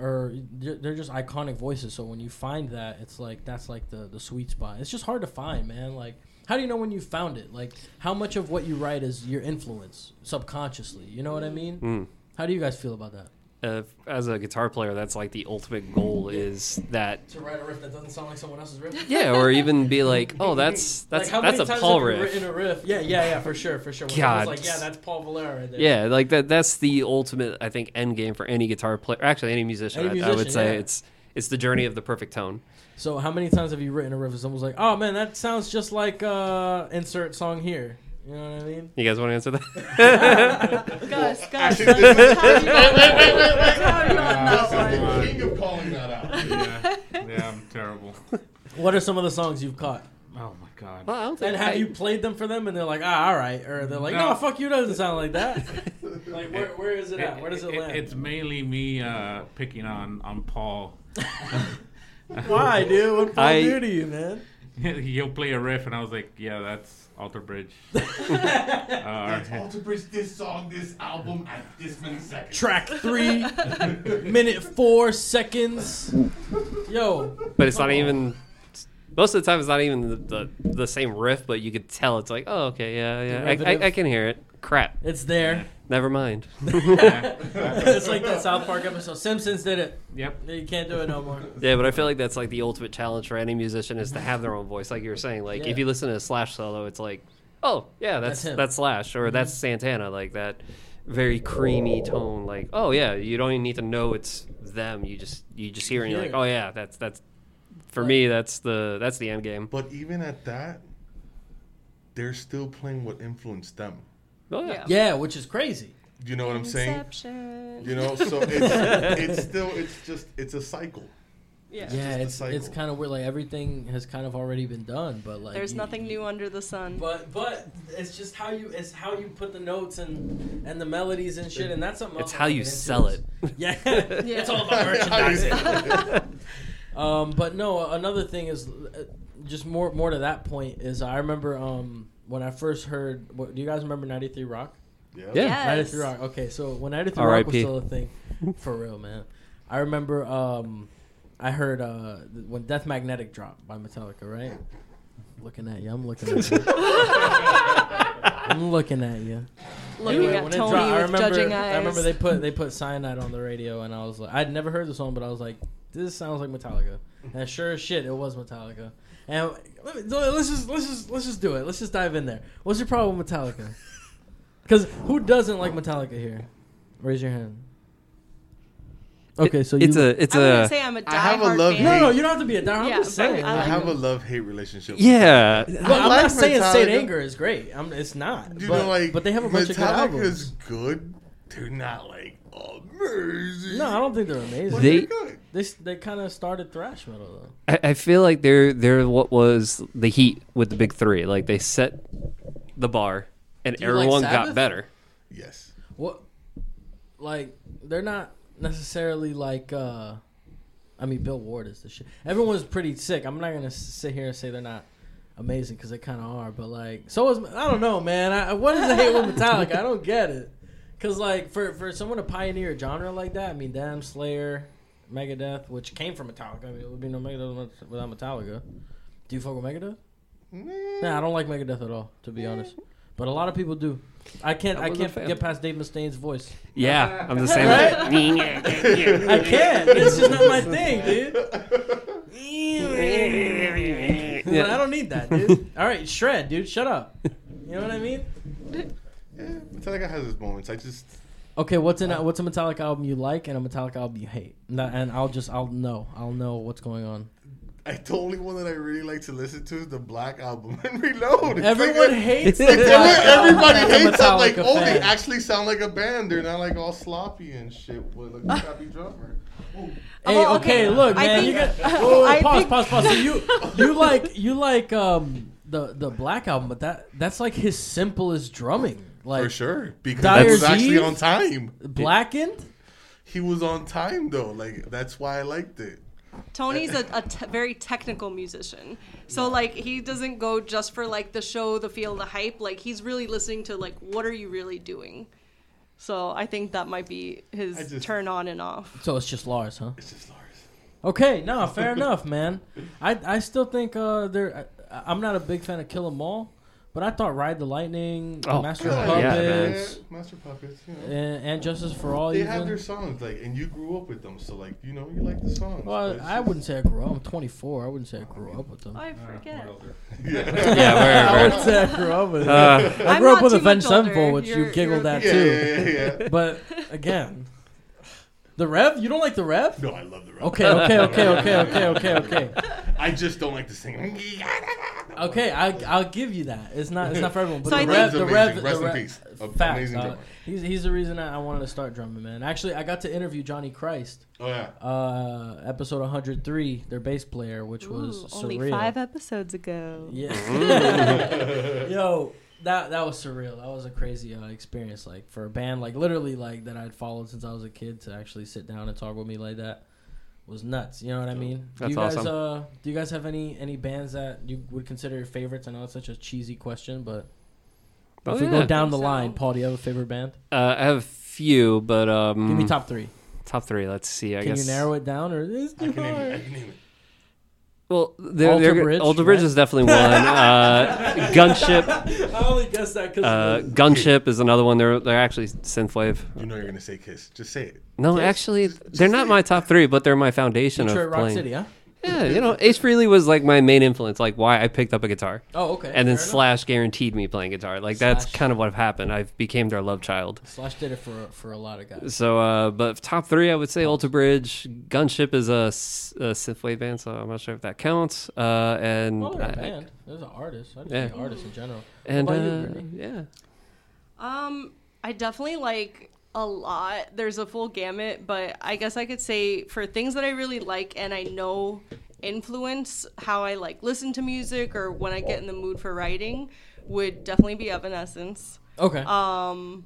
Or they're they're just iconic voices. So when you find that, it's like that's like the the sweet spot. It's just hard to find, man. Like how do you know when you found it? Like, how much of what you write is your influence subconsciously? You know what I mean? Mm. How do you guys feel about that? Uh, as a guitar player, that's like the ultimate goal is that To write a riff that doesn't sound like someone else's riff. yeah, or even be like, oh, that's that's like, that's a Paul have riff. written a riff? Yeah, yeah, yeah, for sure, for sure. When God. like, yeah, that's Paul Valera right there. Yeah, like that. That's the ultimate, I think, end game for any guitar player. Actually, any musician. Any I, I would say yeah. it's it's the journey of the perfect tone. So how many times have you written a riff and someone's like, oh man, that sounds just like uh, insert song here. You know what I mean? You guys want to answer that? Gus, Gus, Actually, let's, this- let's have you on- wait, wait, wait, let's have you on that Uh, one. come on. The king of calling that out. yeah, yeah, I'm terrible. What are some of the songs you've caught? Oh my god. well, I don't think And have I- you played them for them? And they're like, ah, all right, or they're like, no, No. fuck you, doesn't sound like that. like, where, where is it at? Where does it land? It's mainly me uh, picking on on Paul. Why, dude? What Paul I- do to you, man? He'll play a riff, and I was like, "Yeah, that's Alter Bridge." uh, Alter Bridge this song, this album at this many seconds. Track three, minute four seconds. Yo, but it's not even. Most of the time, it's not even the, the, the same riff, but you could tell it's like, oh, okay, yeah, yeah, I, I, I can hear it. Crap, it's there. never mind. it's like that South Park episode. Simpsons did it. yep. You can't do it no more. Yeah, but I feel like that's like the ultimate challenge for any musician is to have their own voice. Like you were saying, like Yeah. if you listen to a Slash solo, it's like, oh yeah, that's That's that's. Slash or that's mm-hmm. Santana, like that very creamy tone. Like oh yeah, you don't even need to know it's them. You just you just hear it and you're oh, Hear like it. oh yeah, that's that's for Like- me that's the that's the end game. But even at that, they're still playing what influenced them. Oh yeah. Yeah. Yeah, which is crazy. You know what I'm saying? You know, so it's it's still it's just it's a cycle. Yeah. Yeah, just a it's it's kind of weird. Like everything has kind of already been done, but like There's you- nothing new under the sun. But but it's just how you it's how you put the notes and and the melodies and shit, and that's something. It's how you into sell it. Yeah, Yeah. it's all about How merchandising. Um, but no, another thing is uh, just more more to that point is I remember um when I first heard. What, do you guys remember '93 Rock? Yeah. Yeah. Yes. '93 Rock. Okay, so when '93 Rock was still a thing, for real, man. I remember um I heard uh when Death Magnetic dropped by Metallica, right? Looking at you, I'm looking at you. I'm looking at you. Looking Anyway, at when it Tony dropped, I with remember, judging eyes. I remember they put they put cyanide on the radio, and I was like, I'd never heard the song, but I was like, this sounds like Metallica. And sure as shit, it was Metallica. And let me, let's just let's just let's just do it. Let's just dive in there. What's your problem with Metallica? Because who doesn't like Metallica here? Raise your hand. Okay, so you, it's a it's I was gonna a say I'm a diehard I have a love fan. no, no, you don't have to be a diehard. I'm Yeah, just saying. I I like have it. a love hate relationship. yeah. Well, I I'm like not saying Saint Metallica. Anger is great. I'm, it's not. You but, know, like but they have a bunch of good Metallica's albums. good. They're not like amazing. No, I don't think they're amazing. They- they're good. They they kind of started thrash metal though. I, I feel like they're they're what was the heat with the big three. Like they set the bar, and Do you like everyone Sabbath? got better. Yes. What, like they're not necessarily like. uh I mean, Bill Ward is the shit. Everyone's pretty sick. I'm not gonna s- sit here and say they're not amazing because they kind of are. But like, so is I don't know, man. I, what is the hate with Metallica? I don't get it. Cause like for for someone to pioneer a genre like that, I mean, damn Slayer, Megadeth, which came from Metallica. I mean, it would be no Megadeth without Metallica. Do you fuck with Megadeth? Nah, I don't like Megadeth at all, to be honest. But a lot of people do. I can't. I I, can't get past Dave Mustaine's voice. Yeah, I'm the same. Right? way. I can't. It's just not my thing, dude. Yeah. I don't need that, dude. All right, shred, dude. Shut up. You know what I mean? Yeah, Metallica has its moments. I just Okay, what's in what's a Metallica album you like and a Metallica album you hate? And that- And I'll just I'll know I'll know what's going on. I, the only one that I really like to listen to is the Black Album and Reload. It's Everyone like a- hates the Every- everybody hates them. Like, Metallica oh, they actually sound like a band. They're not like all sloppy and shit with like a crappy drummer. Hey, Well, okay, okay, look, I man, think- you got whoa, whoa, pause, think- pause, pause. So you you like you like um the the Black album, but that that's like his simplest drumming. Like For sure, because Dire he was actually on time. blackened. He was on time though. Like that's why I liked it. Tony's a, a te- very technical musician. So like he doesn't go just for like the show, the feel, the hype. Like he's really listening to like what are you really doing. So I think that might be his just- turn on and off. So it's just Lars, huh? It's just Lars. Okay, no, fair enough, man. I I still think uh they're I'm not a big fan of Kill 'Em All, but I thought Ride the Lightning, Oh, Master God, yeah, Puppets, Yeah, Master Puppets. You know. and, and Justice for All. They even. have their songs, like, and you grew up with them, so like, you know, you like the songs. well, but it's I wouldn't say I grew up. I'm 24. I wouldn't say I grew up with them. I forget. we're. Yeah. Yeah, I we're, wouldn't say I grew up with them. Uh, I I'm grew up with too Avenged much. Sevenfold, which you You're- giggled you're- at yeah, too. yeah, yeah, yeah. But again, the Rev. You don't like the Rev? No, I love the rap. Okay, okay, okay, okay, okay, okay, okay. I just don't like the singing. Okay, I, I'll give you that. It's not it's not for everyone. But So I the Rev, the Rev, amazing. the Rest in peace. A- Facts, amazing uh, drummer. he's he's the reason I I wanted to start drumming, man. Actually, I got to interview Johnny Christ, Oh yeah. uh, episode 103, their bass player, which was Ooh, only five episodes ago. Yeah. Yo, that that was surreal. That was a crazy uh, experience. Like for a band, like literally, like that I'd followed since I was a kid to actually sit down and talk with me like that was nuts. You know what I mean? do That's you guys awesome. uh do you guys have any any bands that you would consider your favorites? I know it's such a cheesy question, but Oh, if we yeah. go down the line, Paul, do you have a favorite band? uh, I have a few, but um, Give me top three. top three. Let's see. I Can guess you narrow it down, or is I can name it. I can name it. Well, they're, Alter they're, Bridge, Alter Bridge right? is definitely one. Uh, Gunship, I only guessed that because uh, Gunship is another one. They're they're actually synthwave. You know you're gonna say Kiss. Just say it. No, Yes. actually, they're not my top three, but they're my foundation Detroit of Rock playing. City, huh? Yeah, you know, Ace Frehley was like my main influence, like why I picked up a guitar, Oh, okay. and then fair enough. Slash guaranteed me playing guitar. Like that's Slash. kind of what happened. I became their love child. Slash did it for for a lot of guys. So, uh, but top three, I would say Alter Bridge. Gunship is a synthwave band, so I'm not sure if that counts. Uh, and Well, they're a I- band. There's an artist. I just Yeah. think artists in general. and What about you, uh, yeah, Um, I definitely like a lot. There's a full gamut, but I guess I could say for things that I really like and I know influence how I like listen to music or when I get in the mood for writing would definitely be Evanescence. Okay. Um,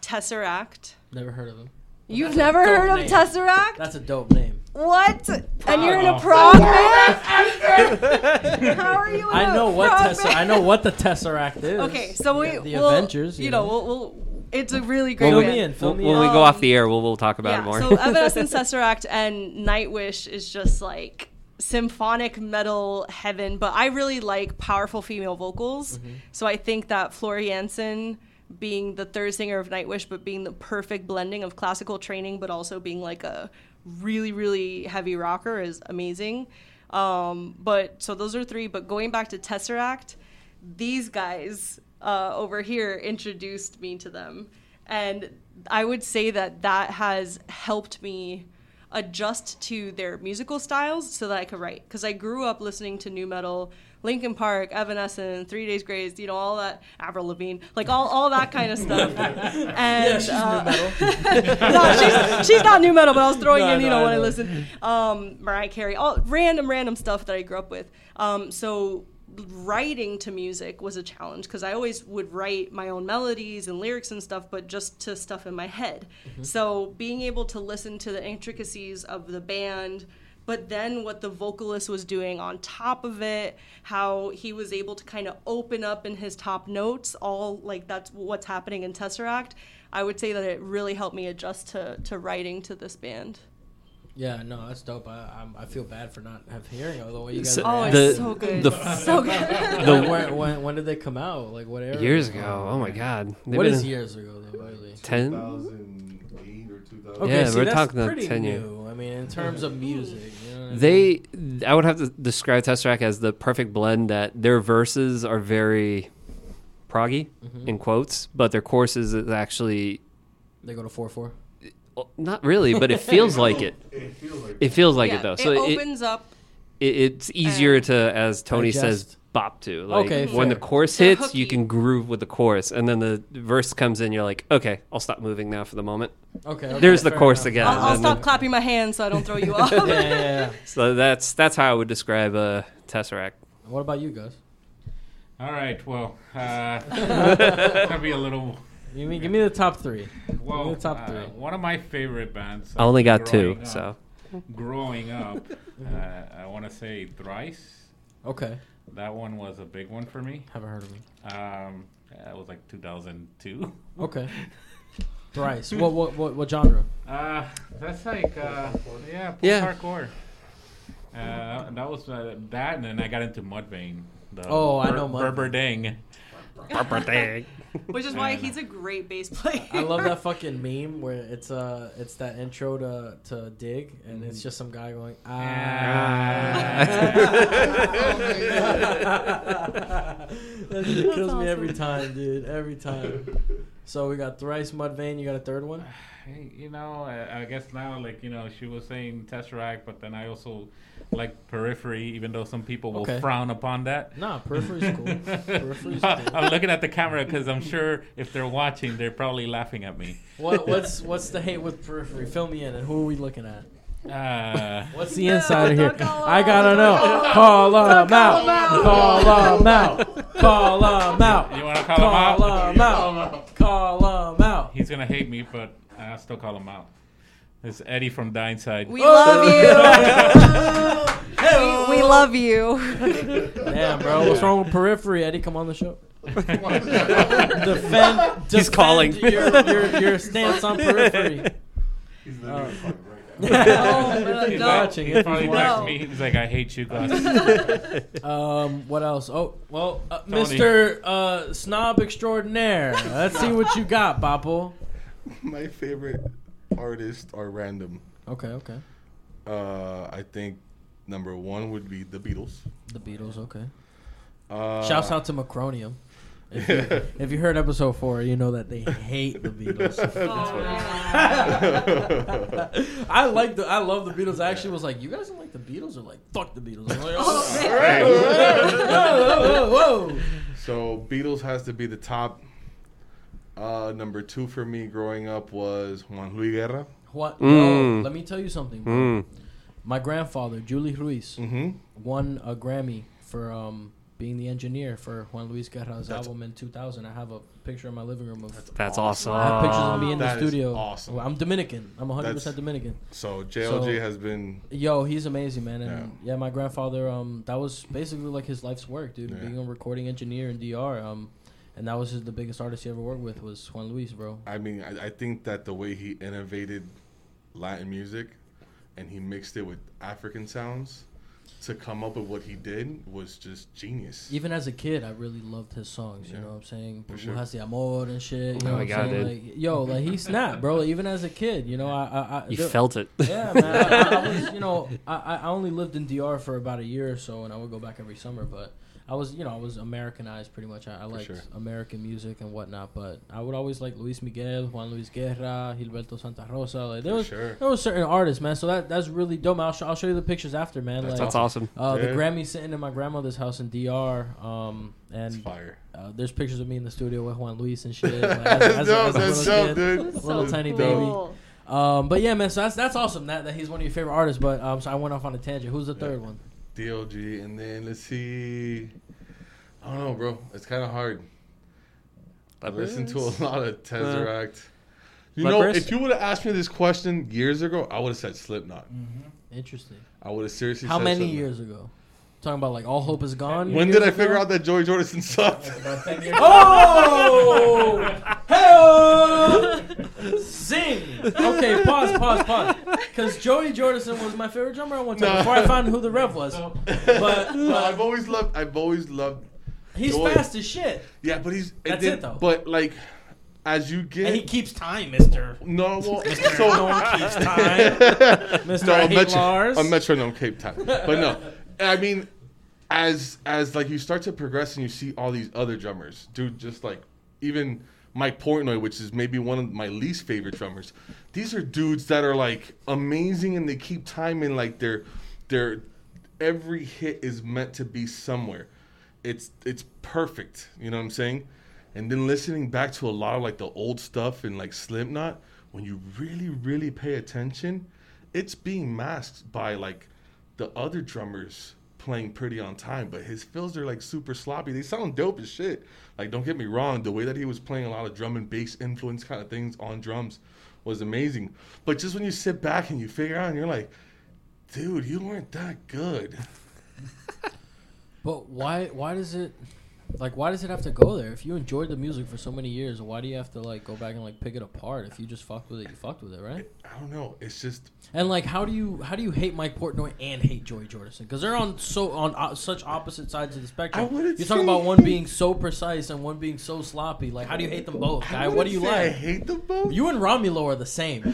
Tesseract. Never heard of them. You've never dope heard of name. Tesseract? That's a dope name. what? And you're in a Oh. prog band? How are you in I a know what prog Tessa. band? I know what the Tesseract is. Okay, so we the we'll, Avengers. You know, we'll, we'll it's a really great fill band. me in. Fill when, me when in. we go off the air, we'll we'll talk about it more. So Evanescence, Tesseract, and Nightwish is just like symphonic metal heaven. But I really like powerful female vocals. Mm-hmm. So I think that Floor Jansen being the third singer of Nightwish, but being the perfect blending of classical training, but also being like a really, really heavy rocker is amazing. Um, but so those are three. But going back to Tesseract, these guys uh, over here introduced me to them, and I would say that that has helped me adjust to their musical styles so that I could write. Because I grew up listening to nu metal, Linkin Park, Evanescence, Three Days Grace, you know, all that, Avril Lavigne, like all, all that kind of stuff. And Yeah, she's uh, new metal. no, she's, she's not nu metal, but I was throwing No, in, you no, know, I when I know. listen. Um, Mariah Carey, all random, random stuff that I grew up with. Um, so writing to music was a challenge because I always would write my own melodies and lyrics and stuff, but just to stuff in my head. Mm-hmm. So being able to listen to the intricacies of the band. But then what the vocalist was doing on top of it, how he was able to kind of open up in his top notes, all like that's what's happening in Tesseract. I would say that it really helped me adjust to, to writing to this band. Yeah, no, that's dope. I I'm, I feel bad for not have hearing it the way you guys. So- Oh, acting. it's The- so good. the- so good. Like, when, when when did they come out? Like what era? Years ago. Oh my god. They've What been is in years ago though? Really? 10? 2008 or 2000. Okay, Yeah, see, we're that's talking about pretty 10 years. new. I mean, in terms of music, you know what I mean? They, I would have to describe Tesseract as the perfect blend that their verses are very proggy, Mhm. in quotes, but their choruses is actually, they go to four four. Well, not really, but it feels like it. It feels like It feels like Yeah, it though. So it, opens up. it, it's easier to, as Tony says, bop to. Like Okay, when the fair. chorus They're hits, you hooky. can groove with the chorus, and then the verse comes in. You're like, okay, I'll stop moving now for the moment. Okay, okay, There's the fair chorus enough. again. I'll, I'll and stop then- clapping my hands so I don't throw you off. yeah, yeah, yeah. So that's that's how I would describe uh, Tesseract. What about you guys? All right. Well, uh, it's gonna be a little. You mean give me the top three? Well, the top uh, three. one of my favorite bands. I only got two, up- so growing up, uh, I want to say Thrice. Okay, That one was a big one for me. haven't heard of it. Um, that was like 2002. Okay, thrice. what what what what genre? Uh, that's like uh, yeah, post Yeah. hardcore. Uh, that was uh, that, and then I got into Mudvayne. The Oh, I Ber- know Mudvayne. Berberding. Which is why he's a great bass player. I love that fucking meme where it's uh it's that intro to to dig and it's just some guy going ah. that shit kills me every time, dude. Every time. So we got thrice Mudvayne. You got a third one? You know, I, I guess now, like you know, she was saying Tesseract, but then I also like Periphery, even though some people will Okay. frown upon that. Nah, periphery's cool. Periphery's cool. I'm looking at the camera because I'm sure if they're watching, they're probably laughing at me. What what's what's the hate with periphery? Fill me in. And who are we looking at? Uh, What's the insider here? I gotta know. Call them out. Call them out. Call them out. you want to call him out? Call them out. Call them out. He's gonna hate me, but I'll still call him out. It's Eddie from Downside. we love you. we, we love you. Damn, bro. What's wrong with periphery? Eddie, come on the show. defend, He's calling. Your, your, your stance on periphery. He's Uh, fucking right now. Oh, He's no. watching he probably he's texts watching. me. He's like, I hate you guys. Um, what else? Oh, well, uh, Mr. Uh, Snob Extraordinaire. Let's see what you got, Bopple. My favorite artists are random. Okay, okay. Uh, I think number one would be the Beatles. The Beatles, okay. Uh, Shouts out to Macronium. If you, if you heard episode four, you know that they hate the Beatles. Oh, man. I like the, I love the Beatles. I actually was like, you guys don't like the Beatles, or like, fuck the Beatles. Like, Oh, oh, man. whoa, whoa, whoa, whoa. So Beatles has to be the top. Uh, number two for me growing up was Juan Luis Guerra. What? Mm. Yo, let me tell you something. Mm. My grandfather, Julie Ruiz, Mm-hmm. won a Grammy for um, being the engineer for Juan Luis Guerra's That's- album in 2000. I have a picture in my living room of. That's awesome. I have pictures of me in the That is studio. awesome. I'm Dominican. I'm 100 That's- percent Dominican. So JLG So- has been Yo, he's amazing, man. And yeah. my grandfather, um, that was basically like his life's work, dude. Yeah. Being a recording engineer in DR, um, and that was his, the biggest artist he ever worked with was Juan Luis, bro. I mean, I, I think that the way he innovated Latin music and he mixed it with African sounds to come up with what he did was just genius. Even as a kid, I really loved his songs. You Yeah. know what I'm saying? For sure. has the amor and shit. You Oh know my God, dude. Like, yo, like he snapped, bro. Like, even as a kid, you know, I, I, I You there- felt it. Yeah, man. I, I, I was, you know, I, I only lived in DR for about a year or so, and I would go back every summer. But I was, you know, I was Americanized pretty much. I, I liked sure. American music and whatnot, but I would always like Luis Miguel, Juan Luis Guerra, Gilberto Santa Rosa. Like there For was, sure. there was certain artists, man. So that that's really dope. I'll, show I'll show you the pictures after, man. That's like, That's awesome. Uh, The Grammy sitting in my grandmother's house in DR, um, It's fire. uh, there's pictures of me in the studio with Juan Luis and shit. like, as, as, That's as a dope. little That's dope, dude. Little So tiny cool. Um, but yeah, man. So that's that's awesome that, that he's one of your favorite artists. But um, so I went off on a tangent. Who's the third one? DOG, and then let's see. I don't know, bro. It's kind of hard. I listen to a lot of uh, Tesseract. You know, Leprous? if you would have asked me this question years ago, I would have said Slipknot. Mm-hmm. Interesting. I would have seriously. How said many Slipknot. years ago? Talking about like all hope is gone. When did I ago? figure out that Joey Jordison sucked? Oh! Hey! Sing. Okay, pause, pause, pause. Because Joey Jordison was my favorite drummer at one time No. before I found who the Rev was. But, No, but I've always loved. I've always loved. he's Joey. fast as shit, Yeah, but he's. That's then- it, though. But like, as you get. and he keeps time, Mister. no, well, Mister so no one keeps time. Mister no, I a hate Lars. a metronome Cape Time. But no, I mean, as as like you start to progress and you see all these other drummers, dude, just like even Mike Portnoy, which is maybe one of my least favorite drummers. These are dudes that are like amazing and they keep time and like their their every hit is meant to be somewhere. It's it's perfect. You know what I'm saying? And then listening back to a lot of like the old stuff and like Slipknot, when you really, really pay attention, it's being masked by like the other drummers playing pretty on time, but his fills are like super sloppy. They sound dope as shit. Like, don't get me wrong, the way that he was playing a lot of drum and bass influence kind of things on drums was amazing. But just when you sit back and you figure out and you're like, dude, you weren't that good. But why? Why does it? Like, why does it have to go there? If you enjoyed the music for so many years, why do you have to like go back and like pick it apart? If you just fucked with it, you fucked with it, right? I don't know. It's just And like, how do you how do you hate Mike Portnoy and hate Joey Jordison? Because they're on so on uh, such opposite sides of the spectrum. I wouldn't You're talking say about one being so precise and one being so sloppy. Like, how do you hate them both, guy? I What do you wouldn't I hate them both. You and Romulo are the same. you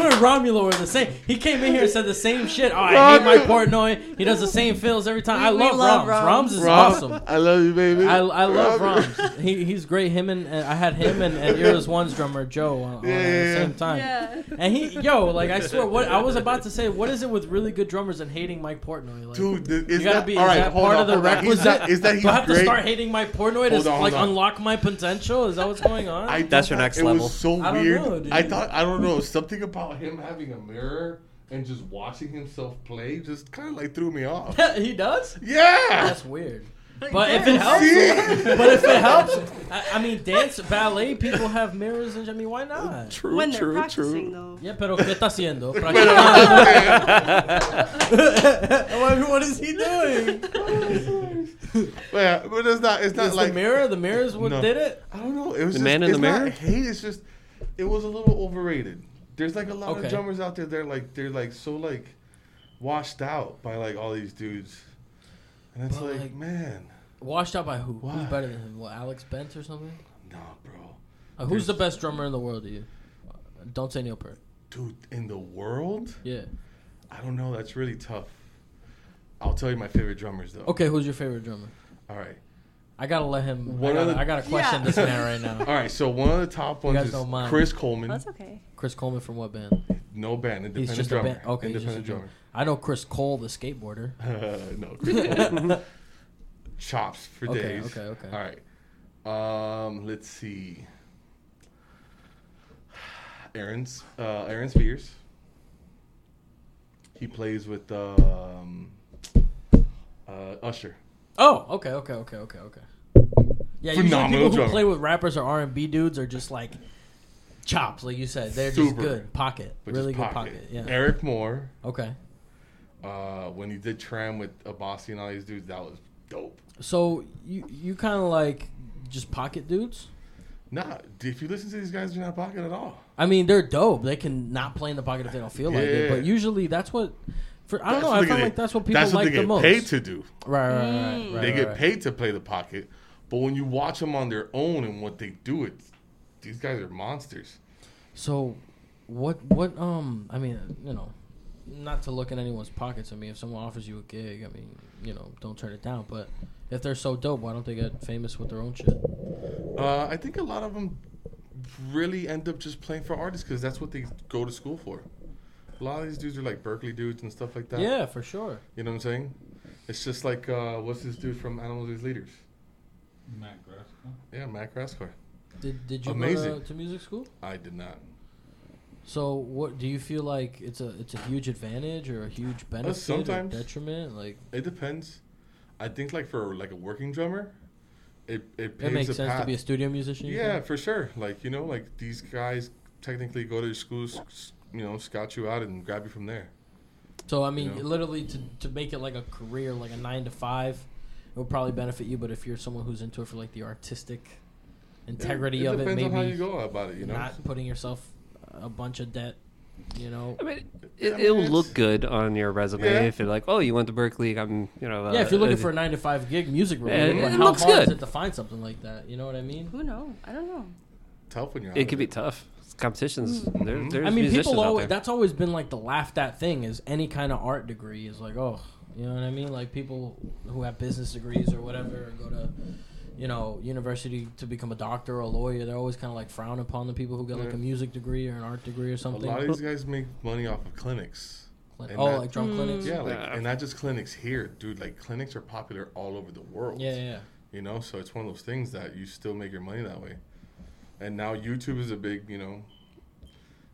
and Romulo are the same. He came in here and said the same shit. Oh, I hate Mike Portnoy. He does the same fills every time. I We- we love, love Roms. Roms. Roms is Rob, awesome. I love you, baby. I, I love Rob- Roms. He, he's great. Him and, and I had him and, and Eras One's drummer Joe on, on Yeah, at the same time. Yeah. And he, yo, like I swear, what I was about to say, what is it with really good drummers and hating Mike Portnoy? Like, Dude, is you gotta that, be. all is that part on, of the hold on. He's requisite? that- is that he's Do I have great? to start hating Mike Portnoy to on, like on. unlock my potential? Is that what's going on? I That's your next it level. was so I don't weird. know, dude. I thought I don't know something about him having a mirror and just watching himself play just kind of like threw me off. he does. Yeah, That's weird. But if it helps, but if it helps, I, I mean, dance, ballet, people have mirrors, and I mean, why not? true, when they're true, practicing, true. though. Yeah, pero ¿qué está haciendo? Practicando. Eh. what, what is he doing? Yeah, but it's not. It's not Is like the mirror? The mirror's what No. did it? I don't know. It was The just, man in it's the not mirror? Hate. It's just it was a little overrated. There's like a lot Okay. of drummers out there. They're like they're like so like washed out by like all these dudes, and it's But, like, like- man, Washed out by who? Why? Who's better than him? What, Alex Bent or something? nah, bro, Uh, who's the best drummer in the world to you? Don't say Neil Peart. dude, in the world, Yeah. I don't know. That's really tough. I'll tell you my favorite drummers though. Okay, who's your favorite drummer? All right. I gotta let him. I One of gotta, the- I gotta question Yeah. this man right now. All right. So one of the top ones is. Chris Coleman. That's okay. Chris Coleman from what band? no band, independent He's just drummer. a band. Okay, he's just a independent drummer. I know Chris Cole, the skateboarder. drummer. no, Chris Coleman. Chops for Okay, days. okay, okay. All right. Um, let's see. Aaron's uh, Aaron Spears. He plays with um, uh, Usher. Oh, okay, okay, okay, okay, okay. Yeah, Phenomenal people who play with rappers or R and B dudes are just like chops, like you said. They're just good pocket, Which really is good pocket. Yeah. Eric Moore. Okay. Uh, when he did Tram with Abasi and all these dudes, that was dope. So you you kind of like just pocket dudes. Nah, if you listen to these guys, they're not pocket at all. I mean, they're dope. They can not play in the pocket if they don't feel like it. But usually, that's what. For I don't That's know. I they feel like that's what people that's what like they the get most. paid to do. Right, right, right, right, Mm. right. they right, get right. paid to play the pocket, but when you watch them on their own and what they do, it these guys are monsters. So, what what um I mean you know, not to look in anyone's pockets. I mean, if someone offers you a gig, I mean, you know, don't turn it down. But if they're so dope, why don't they get famous with their own shit? Uh, I think a lot of them really end up just playing for artists because that's what they go to school for. A lot of these dudes are like Berklee dudes and stuff like that. Yeah, for sure. You know what I'm saying? It's just like uh, what's this dude from Animals as Leaders? Matt Garstka. Yeah, Matt Garstka. Did Did you Amazing. go to, to music school? I did not. So, what do you feel like it's a it's a huge advantage or a huge uh, benefit sometimes. or detriment? Like, It depends. I think like for like a working drummer, it it it makes sense path. to be a studio musician. Yeah, think? for sure. Like you know, like these guys technically go to your schools, you know, scout you out and grab you from there. So I mean, You know? literally to to make it like a career, like a nine to five, it would probably benefit you. But if you're someone who's into it for like the artistic integrity it, of it, on how you maybe go about it. You know, not putting yourself a bunch of debt. You know. I mean, Yeah, it, I mean, it'll it's- look good on your resume Yeah. if you're like, oh, you went to Berklee. I'm, you know. Uh, yeah, if you're looking uh, for a nine to five gig music Yeah, related, it- it how looks hard is good. it to find something like that? You know what I mean? Who knows? I don't know. tough when you're. it could be tough. Competitions. There, Mhm. there's I mean, musicians people always that's always been like the laughed at thing is any kind of art degree is like, oh, you know what I mean? Like people who have business degrees or whatever or go to, you know, university to become a doctor or a lawyer, they're always kind of like frown upon the people who get like a music degree or an art degree or something. A something. lot of these guys make money off of clinics. Like- and oh, that- like drum Mm. clinics. Yeah, like Yeah. and not just clinics here, dude. Like clinics are popular all over the world. yeah, yeah. You know, so it's one of those things that you still make your money that way. And now YouTube is a big, you know,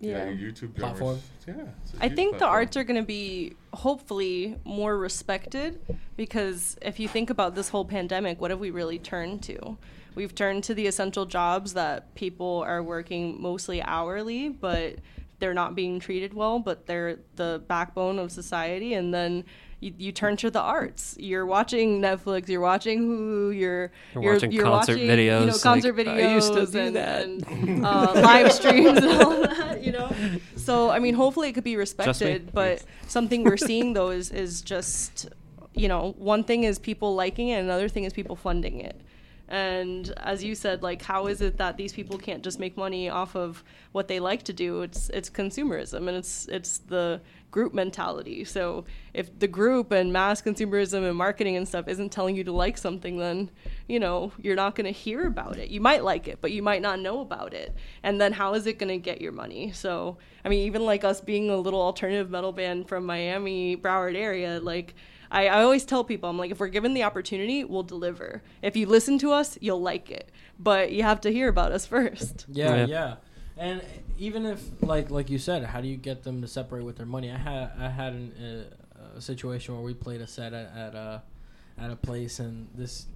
Yeah. your YouTube Platform. drummers. Yeah. it's a I huge think the arts are going to be hopefully more respected because if you think about this whole pandemic, what have we really turned to? We've turned to the essential jobs that people are working mostly hourly, but they're not being treated well, but they're the backbone of society. And then you, you turn to the arts. You're watching Netflix, you're watching Hulu, you're You're watching concert watching, You know, videos, concert like, videos I used to do and, that. and uh, live streams and all that. So I mean, hopefully it could be respected. But something we're seeing though is is just you know one thing is people liking it, another thing is people funding it. And as you said, like, how is it that these people can't just make money off of what they like to do? It's it's consumerism, and it's it's the group mentality. So if the group and mass consumerism and marketing and stuff isn't telling you to like something, then you know you're not going to hear about it. You might like it, but you might not know about it. And then how is it going to get your money? So I mean, even like us being a little alternative metal band from Miami, Broward area, like. I, I always tell people, I'm like, if we're given the opportunity, we'll deliver. If you listen to us, you'll like it. But you have to hear about us first. Yeah, Yeah. yeah. And even if, like, like you said, how do you get them to separate with their money? I had, I had an, uh, a situation where we played a set at, at a, at a place, and this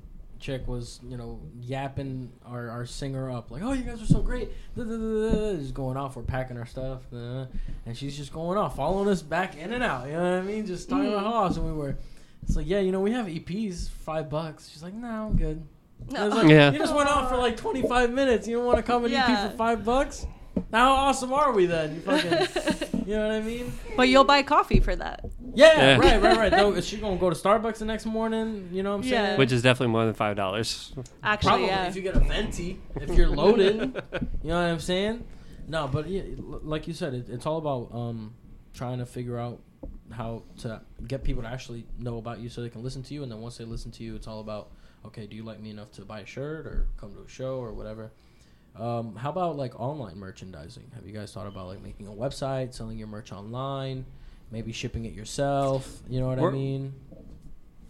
chick was, you know, yapping our, our singer up, like, "Oh, you guys are so great!" Da, da, da, da, da. Just going off. We're packing our stuff, and she's just going off, following us back in and out. You know what I mean? Just talking about how awesome we were. It's like, yeah, you know, we have EPs, five bucks. She's like, no, I'm good. No. Like, Yeah. You just went off for like 25 minutes. You don't want to come an EP Yeah. for five bucks? How awesome are we then? You fucking, you know what I mean? But you'll buy coffee for that. Yeah, Yeah. right, right, right. Though, is she gonna go to Starbucks the next morning? You know what I'm Yeah. saying? Which is definitely more than five dollars. Actually, Probably yeah. if you get a venti, if you're loaded. you know what I'm saying? No, but yeah, l- like you said, it, it's all about um, trying to figure out how to get people to actually know about you so they can listen to you, and then once they listen to you, it's all about okay, do you like me enough to buy a shirt or come to a show or whatever. Um, how about like online merchandising? Have you guys thought about like making a website, selling your merch online, maybe shipping it yourself? You know what I We're- mean?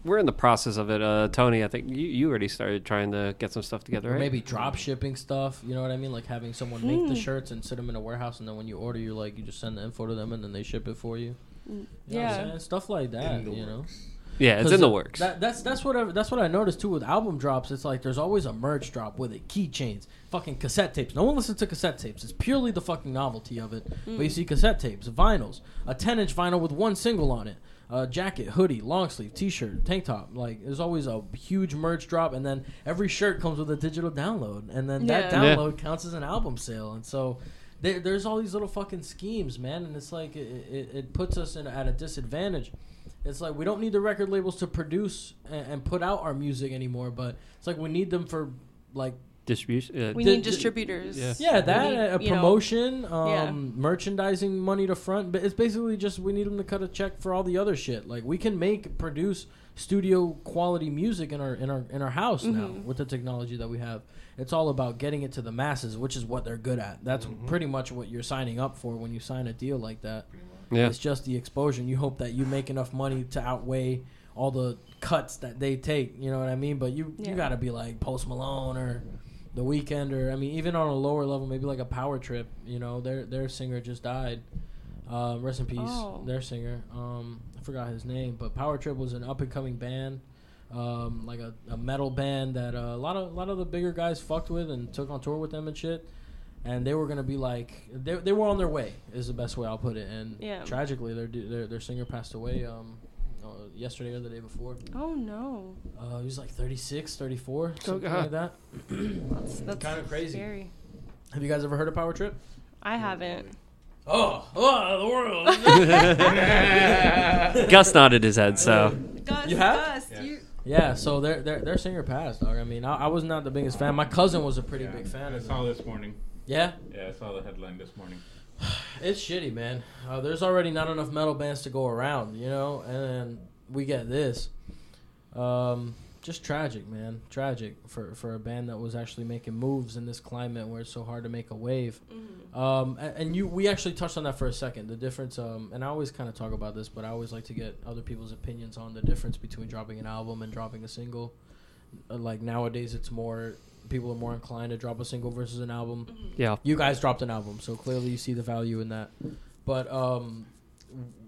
We're in the process of it. Uh, Tony, I think you, you already started trying to get some stuff together, Or right? maybe drop shipping stuff. You know what I mean? Like having someone make the Mm. shirts and sit them in a warehouse, and then when you order, you're like, you just send the info to them, and then they ship it for you. You know what I'm Yeah. saying? stuff like that. In the You know, works. Yeah, it's in the works. That, that's that's what I, that's what I noticed too with album drops. It's like there's always a merch drop with it, keychains, fucking cassette tapes. No one listens to cassette tapes. It's purely the fucking novelty of it. But you hmm. see cassette tapes, vinyls, a 10 inch vinyl with one single on it. A jacket, hoodie, long sleeve, t-shirt, tank top. Like there's always a huge merch drop, and then every shirt comes with a digital download, and then that Yeah. Yeah. download counts as an album sale. And so there, there's all these little fucking schemes, man, and it's like it, it, it puts us in at a disadvantage. It's like we don't need the record labels to produce and, and put out our music anymore, but it's like we need them for like distribution. Uh, We Di- need di- distributors. Yeah. Yeah, that need, a you know, promotion, yeah. um, merchandising money to front, but it's basically just we need them to cut a check for all the other shit. Like we can make produce studio quality music in our in our in our house now Mhm. with the technology that we have. It's all about getting it to the masses, which is what they're good at. That's Mhm. pretty much what you're signing up for when you sign a deal like that. Yeah. It's just the exposure. And you hope that you make enough money to outweigh all the cuts that they take. You know what I mean? But you you got to be like Post Malone or The Weeknd or I mean even on a lower level, maybe like a Power Trip. You know, their their singer just died. Uh, rest in peace, Oh. their singer. Um, I forgot his name, but Power Trip was an up and coming band. Um, like a, a metal band that uh, a lot of a lot of the bigger guys fucked with and took on tour with them and shit and they were gonna be like they, they were on their way is the best way I'll put it and Yeah. tragically their their their singer passed away um uh, yesterday or the day before Oh no, uh he was like 36 34 Oh, something God. like that that's that's Kinda crazy. Scary. have you guys ever heard of Power Trip I haven't. oh oh the world Gus nodded his head, so Gus, You have? Gus, Yeah. you. yeah so their their their singer passed dog I mean I, I was not the biggest fan my cousin was a pretty Yeah, big fan I of saw them. this morning. Yeah Yeah, I saw the headline this morning. It's shitty, man. Uh, there's already not enough metal bands to go around, you know, and then we get this. Um, just tragic, man. Tragic for for a band that was actually making moves in this climate where it's so hard to make a wave. Mhm. Um, a- and, you, we actually touched on that for a second. The difference, um, and I always kind of talk about this, but I always like to get other people's opinions on the difference between dropping an album and dropping a single. Uh, like nowadays, it's more people are more inclined to drop a single versus an album yeah. you guys dropped an album, so clearly you see the value in that. But um,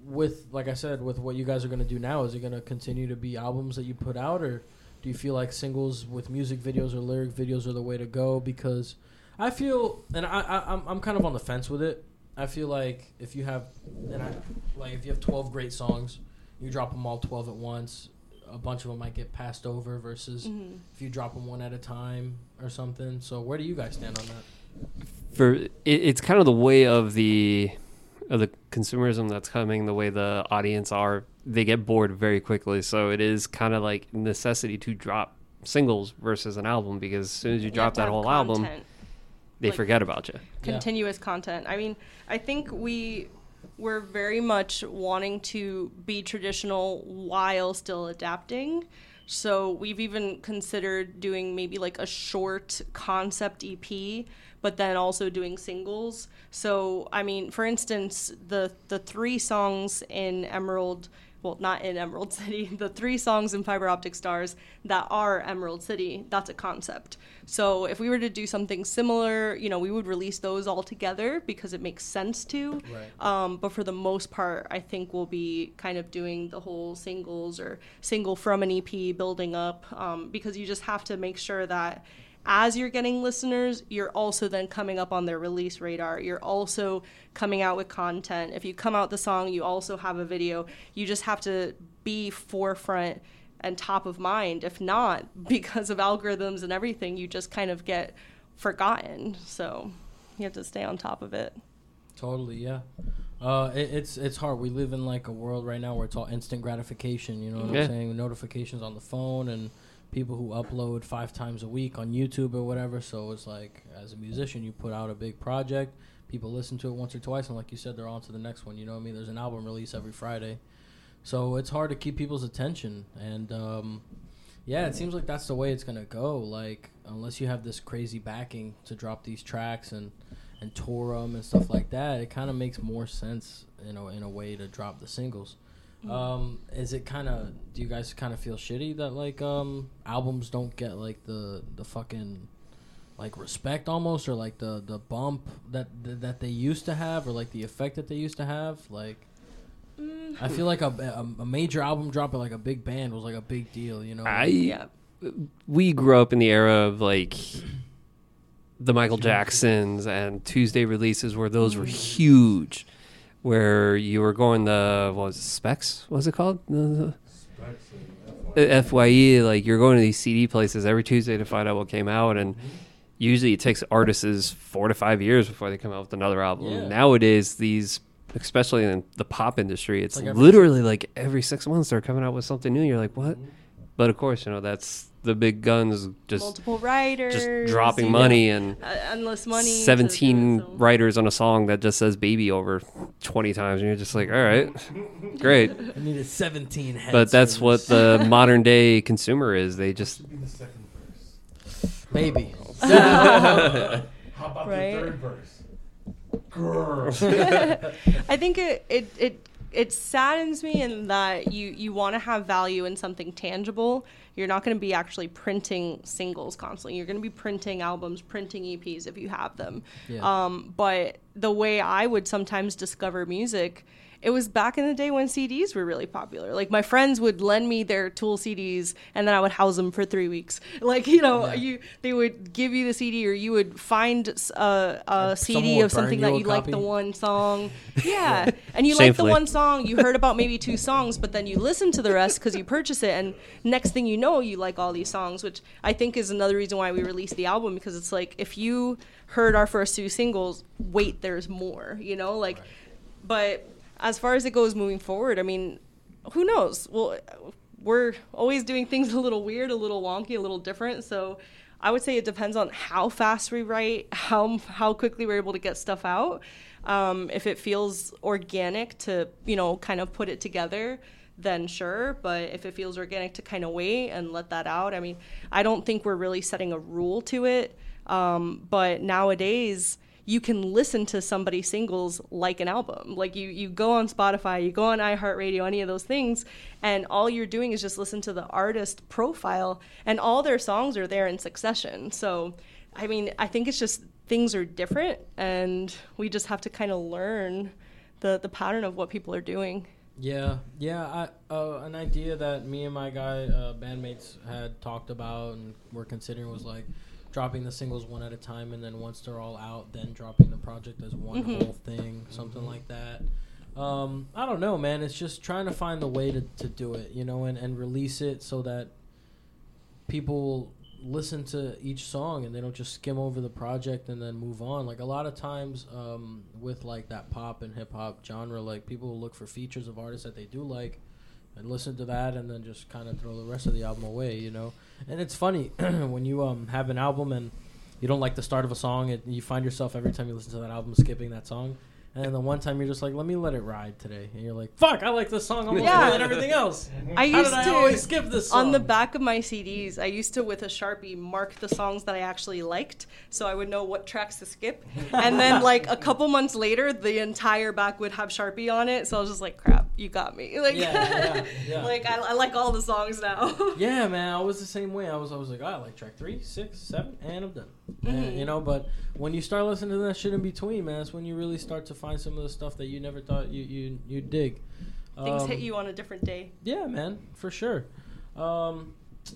with like I said, with what you guys are gonna do now, is it gonna continue to be albums that you put out, or do you feel like singles with music videos or lyric videos are the way to go? Because I feel, and I, I I'm I'm kind of on the fence with it. I feel like if you have, and I like if you have 12 great songs, you drop them all 12 at once. A bunch of them might get passed over versus Mhm. if you drop them one at a time or something. So where do you guys stand on that? for it, it's kind of the way of the of the consumerism that's coming the way the audience are they get bored very quickly so it is kind of like necessity to drop singles versus an album because as soon as you You drop that have whole album they Like- forget about you continuous content. I mean, I think we we're very much wanting to be traditional while still adapting. So we've even considered doing maybe like a short concept EP, but then also doing singles. So I mean, for instance, the the three songs in Emerald well, not in Emerald City, the three songs in Fiber Optic Stars that are Emerald City, that's a concept. So if we were to do something similar, you know, we would release those all together because it makes sense to. Right. Um, but for the most part, I think we'll be kind of doing the whole singles or single from an EP building up um, because you just have to make sure that as you're getting listeners, you're also then coming up on their release radar. You're also coming out with content. If you come out the song, you also have a video. You just have to be forefront and top of mind. If not, because of algorithms and everything, you just kind of get forgotten. So you have to stay on top of it. Totally, yeah. Uh, it, it's it's hard. We live in like a world right now where it's all instant gratification. You know what Yeah. I'm saying? Notifications on the phone and people who upload five times a week on YouTube or whatever. So it's like, as a musician, you put out a big project, people listen to it once or twice, and like you said, they're on to the next one. You know what I mean? There's an album release every Friday, so it's hard to keep people's attention. And um, yeah, it seems like that's the way it's gonna go. Like unless you have this crazy backing to drop these tracks and and tour them and stuff like that, it kind of makes more sense, you know, in a way to drop the singles. Um, is it kind of? Do you guys kind of feel shitty that like um albums don't get like the the fucking like respect almost or like the the bump that that they used to have or like the effect that they used to have? Like, I feel like a, a, a major album drop at like a big band was like a big deal, you know? I we grew up in the era of like the Michael Jacksons and Tuesday releases where those were huge, where you were going the what was it, Specs? What was it called? The- the Fye, like you're going to these CD places every Tuesday to find out what came out, and usually it takes artists four to five years before they come out with another album. Yeah. Nowadays, these, especially in the pop industry, it's Like literally like every six months they're coming out with something new. You're like, what? But of course, you know that's the big guns just Multiple writers. just dropping you know, money and uh, endless money. to do 17 so- writers on a song that just says baby over 20 times and you're just like all right great I needed 17 heads. but that's what the modern day consumer is they just In the second baby. How about Right. the third verse? Girl. I think it it it it saddens me in that you you want to have value in something tangible. You're not going to be actually printing singles constantly. You're going to be printing albums, printing EPs if you have them. Yeah. Um, but the way I would sometimes discover music, it was back in the day when CDs were really popular. Like my friends would lend me their Tool CDs, and then I would house them for three weeks. Like you know, Yeah. you they would give you the CD, or you would find uh, a, And someone CD of something that you a like the one song. Yeah. And you like the one song, you heard about maybe two songs, but then you listen to the rest because you purchase it. And next thing you know, you like all these songs, which I think is another reason why we released the album because it's like if you heard our first two singles, wait, there's more, you know? Like, but as far as it goes moving forward, I mean, who knows? Well, we're always doing things a little weird, a little wonky, a little different. So I would say it depends on how fast we write, how how quickly we're able to get stuff out. Um, if it feels organic to you know kind of put it together, then sure. But if it feels organic to kind of wait and let that out, I mean, I don't think we're really setting a rule to it. Um, but nowadays you can listen to somebody's singles like an album. Like you, you go on Spotify, you go on iHeartRadio, any of those things, and all you're doing is just listen to the artist profile, and all their songs are there in succession. So, I mean, I think it's just things are different, and we just have to kind of learn the the pattern of what people are doing. Yeah, yeah. I, uh, an idea that me and my guy uh, bandmates had talked about and were considering was like dropping the singles one at a time, and then once they're all out, then dropping the project as one Mhm. whole thing, something like that. Um, I don't know, man. It's just trying to find the way to, to do it, you know, and, and release it so that people listen to each song and they don't just skim over the project and then move on. Like a lot of times um, with like that pop and hip hop genre, like people will look for features of artists that they do like and listen to that and then just kind of throw the rest of the album away, you know. And it's funny when you um have an album and you don't like the start of a song and you find yourself every time you listen to that album skipping that song. And the one time you're just like, let me let it ride today, and you're like, fuck, I like this song almost Yeah. more than everything else. I How used did I to always skip this song? on the back of my CDs. I used to with a sharpie mark the songs that I actually liked, so I would know what tracks to skip. And then like a couple months later, the entire back would have sharpie on it. So I was just like, crap, you got me. Like, Yeah, yeah, yeah. like I, I like all the songs now. Yeah, man, I was the same way. I was, I was like, oh, I like track three, six, seven, and I'm done. And, you know, but when you start listening to that shit in between, man, that's when you really start to find some of the stuff that you never thought you you you dig. Things Um, hit you on a different day. Yeah, man, for sure. Um,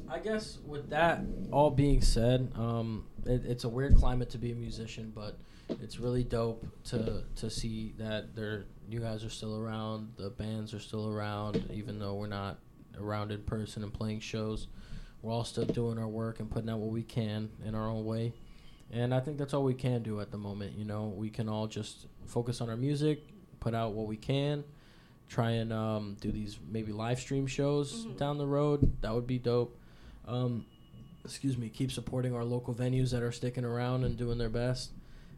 I guess with that all being said, um, it, it's a weird climate to be a musician, but it's really dope to to see that there you guys are still around, the bands are still around, even though we're not around in person and playing shows. We're all still doing our work and putting out what we can in our own way. And I think that's all we can do at the moment. You know, we can all just focus on our music, put out what we can, try and um, do these maybe live stream shows Mhm. down the road. That would be dope. Um, excuse me. Keep supporting our local venues that are sticking around and doing their best,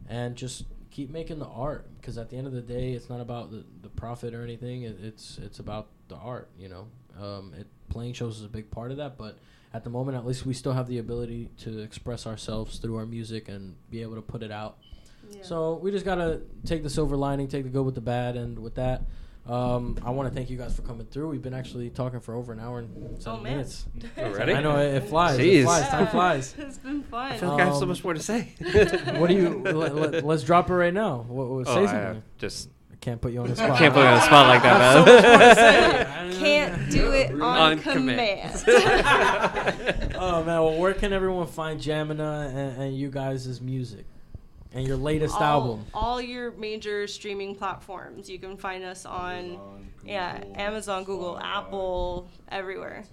and just keep making the art. Because at the end of the day, it's not about the, the profit or anything. It, it's it's about the art. You know, um, it, playing shows is a big part of that, but at the moment, at least we still have the ability to express ourselves through our music and be able to put it out. Yeah. So we just gotta take the silver lining, take the good with the bad, and with that, um, I want to thank you guys for coming through. We've been actually talking for over an hour and seven Oh, minutes. Already? I know it, it flies. It Jeez. flies. Time flies. it's been fun. I feel like I have so Um, much more to say. What do you? let, let, us drop it right now. What, what, Oh, say I something. have just I can't put you on the spot. can't put you on the spot like I have so much more to that, man. Can't do it on, On command. command. oh man, well, where can everyone find Jamina and, and you guys' music and your latest all, album? all your major streaming platforms. You can find us on Amazon, yeah, Amazon, Google, Spotify, Apple, everywhere.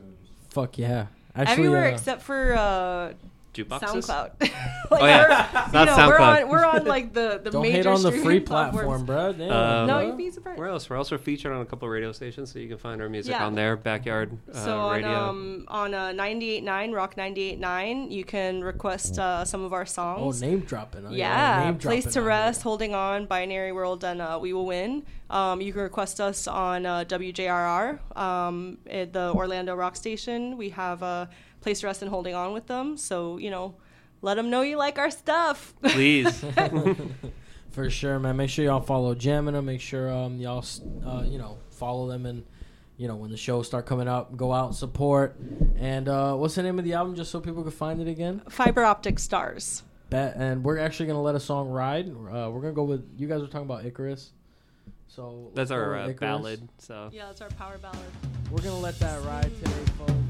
Fuck yeah! Actually, everywhere uh, except for uh, Jukeboxes. SoundCloud. Oh, yeah. we're, Not you know, We're SoundCloud. on, we're on like the the Don't major hate on the streaming free platforms. platform, bro. Damn, Um, No, bro. you'd be surprised. Where else? We're also featured on a couple of radio stations, so you can find our music Yeah. on there. Backyard uh, So on radio. um on uh, 98.9 Rock 98.9, you can request uh, some of our songs. Oh, name dropping. Oh, yeah, name Place dropping to Rest, here. Holding On, Binary World, and uh, We Will Win. Um, you can request us on uh, WJRR, um, at the Orlando Rock Station. We have uh, Place to Rest and Holding On with them. So, you know, let them know you like our stuff. Please. For sure, man. Make sure y'all follow Jamina. Make sure um y'all uh, you know follow them and you know when the shows start coming up, go out and support. And uh, what's the name of the album, just so people can find it again? Fiber Optic Stars. Bet. And we're actually gonna let a song ride. Uh, we're gonna go with you guys were talking about Icarus. So That's our uh, ballad. So Yeah, that's our power ballad. We're gonna let that ride today, folks.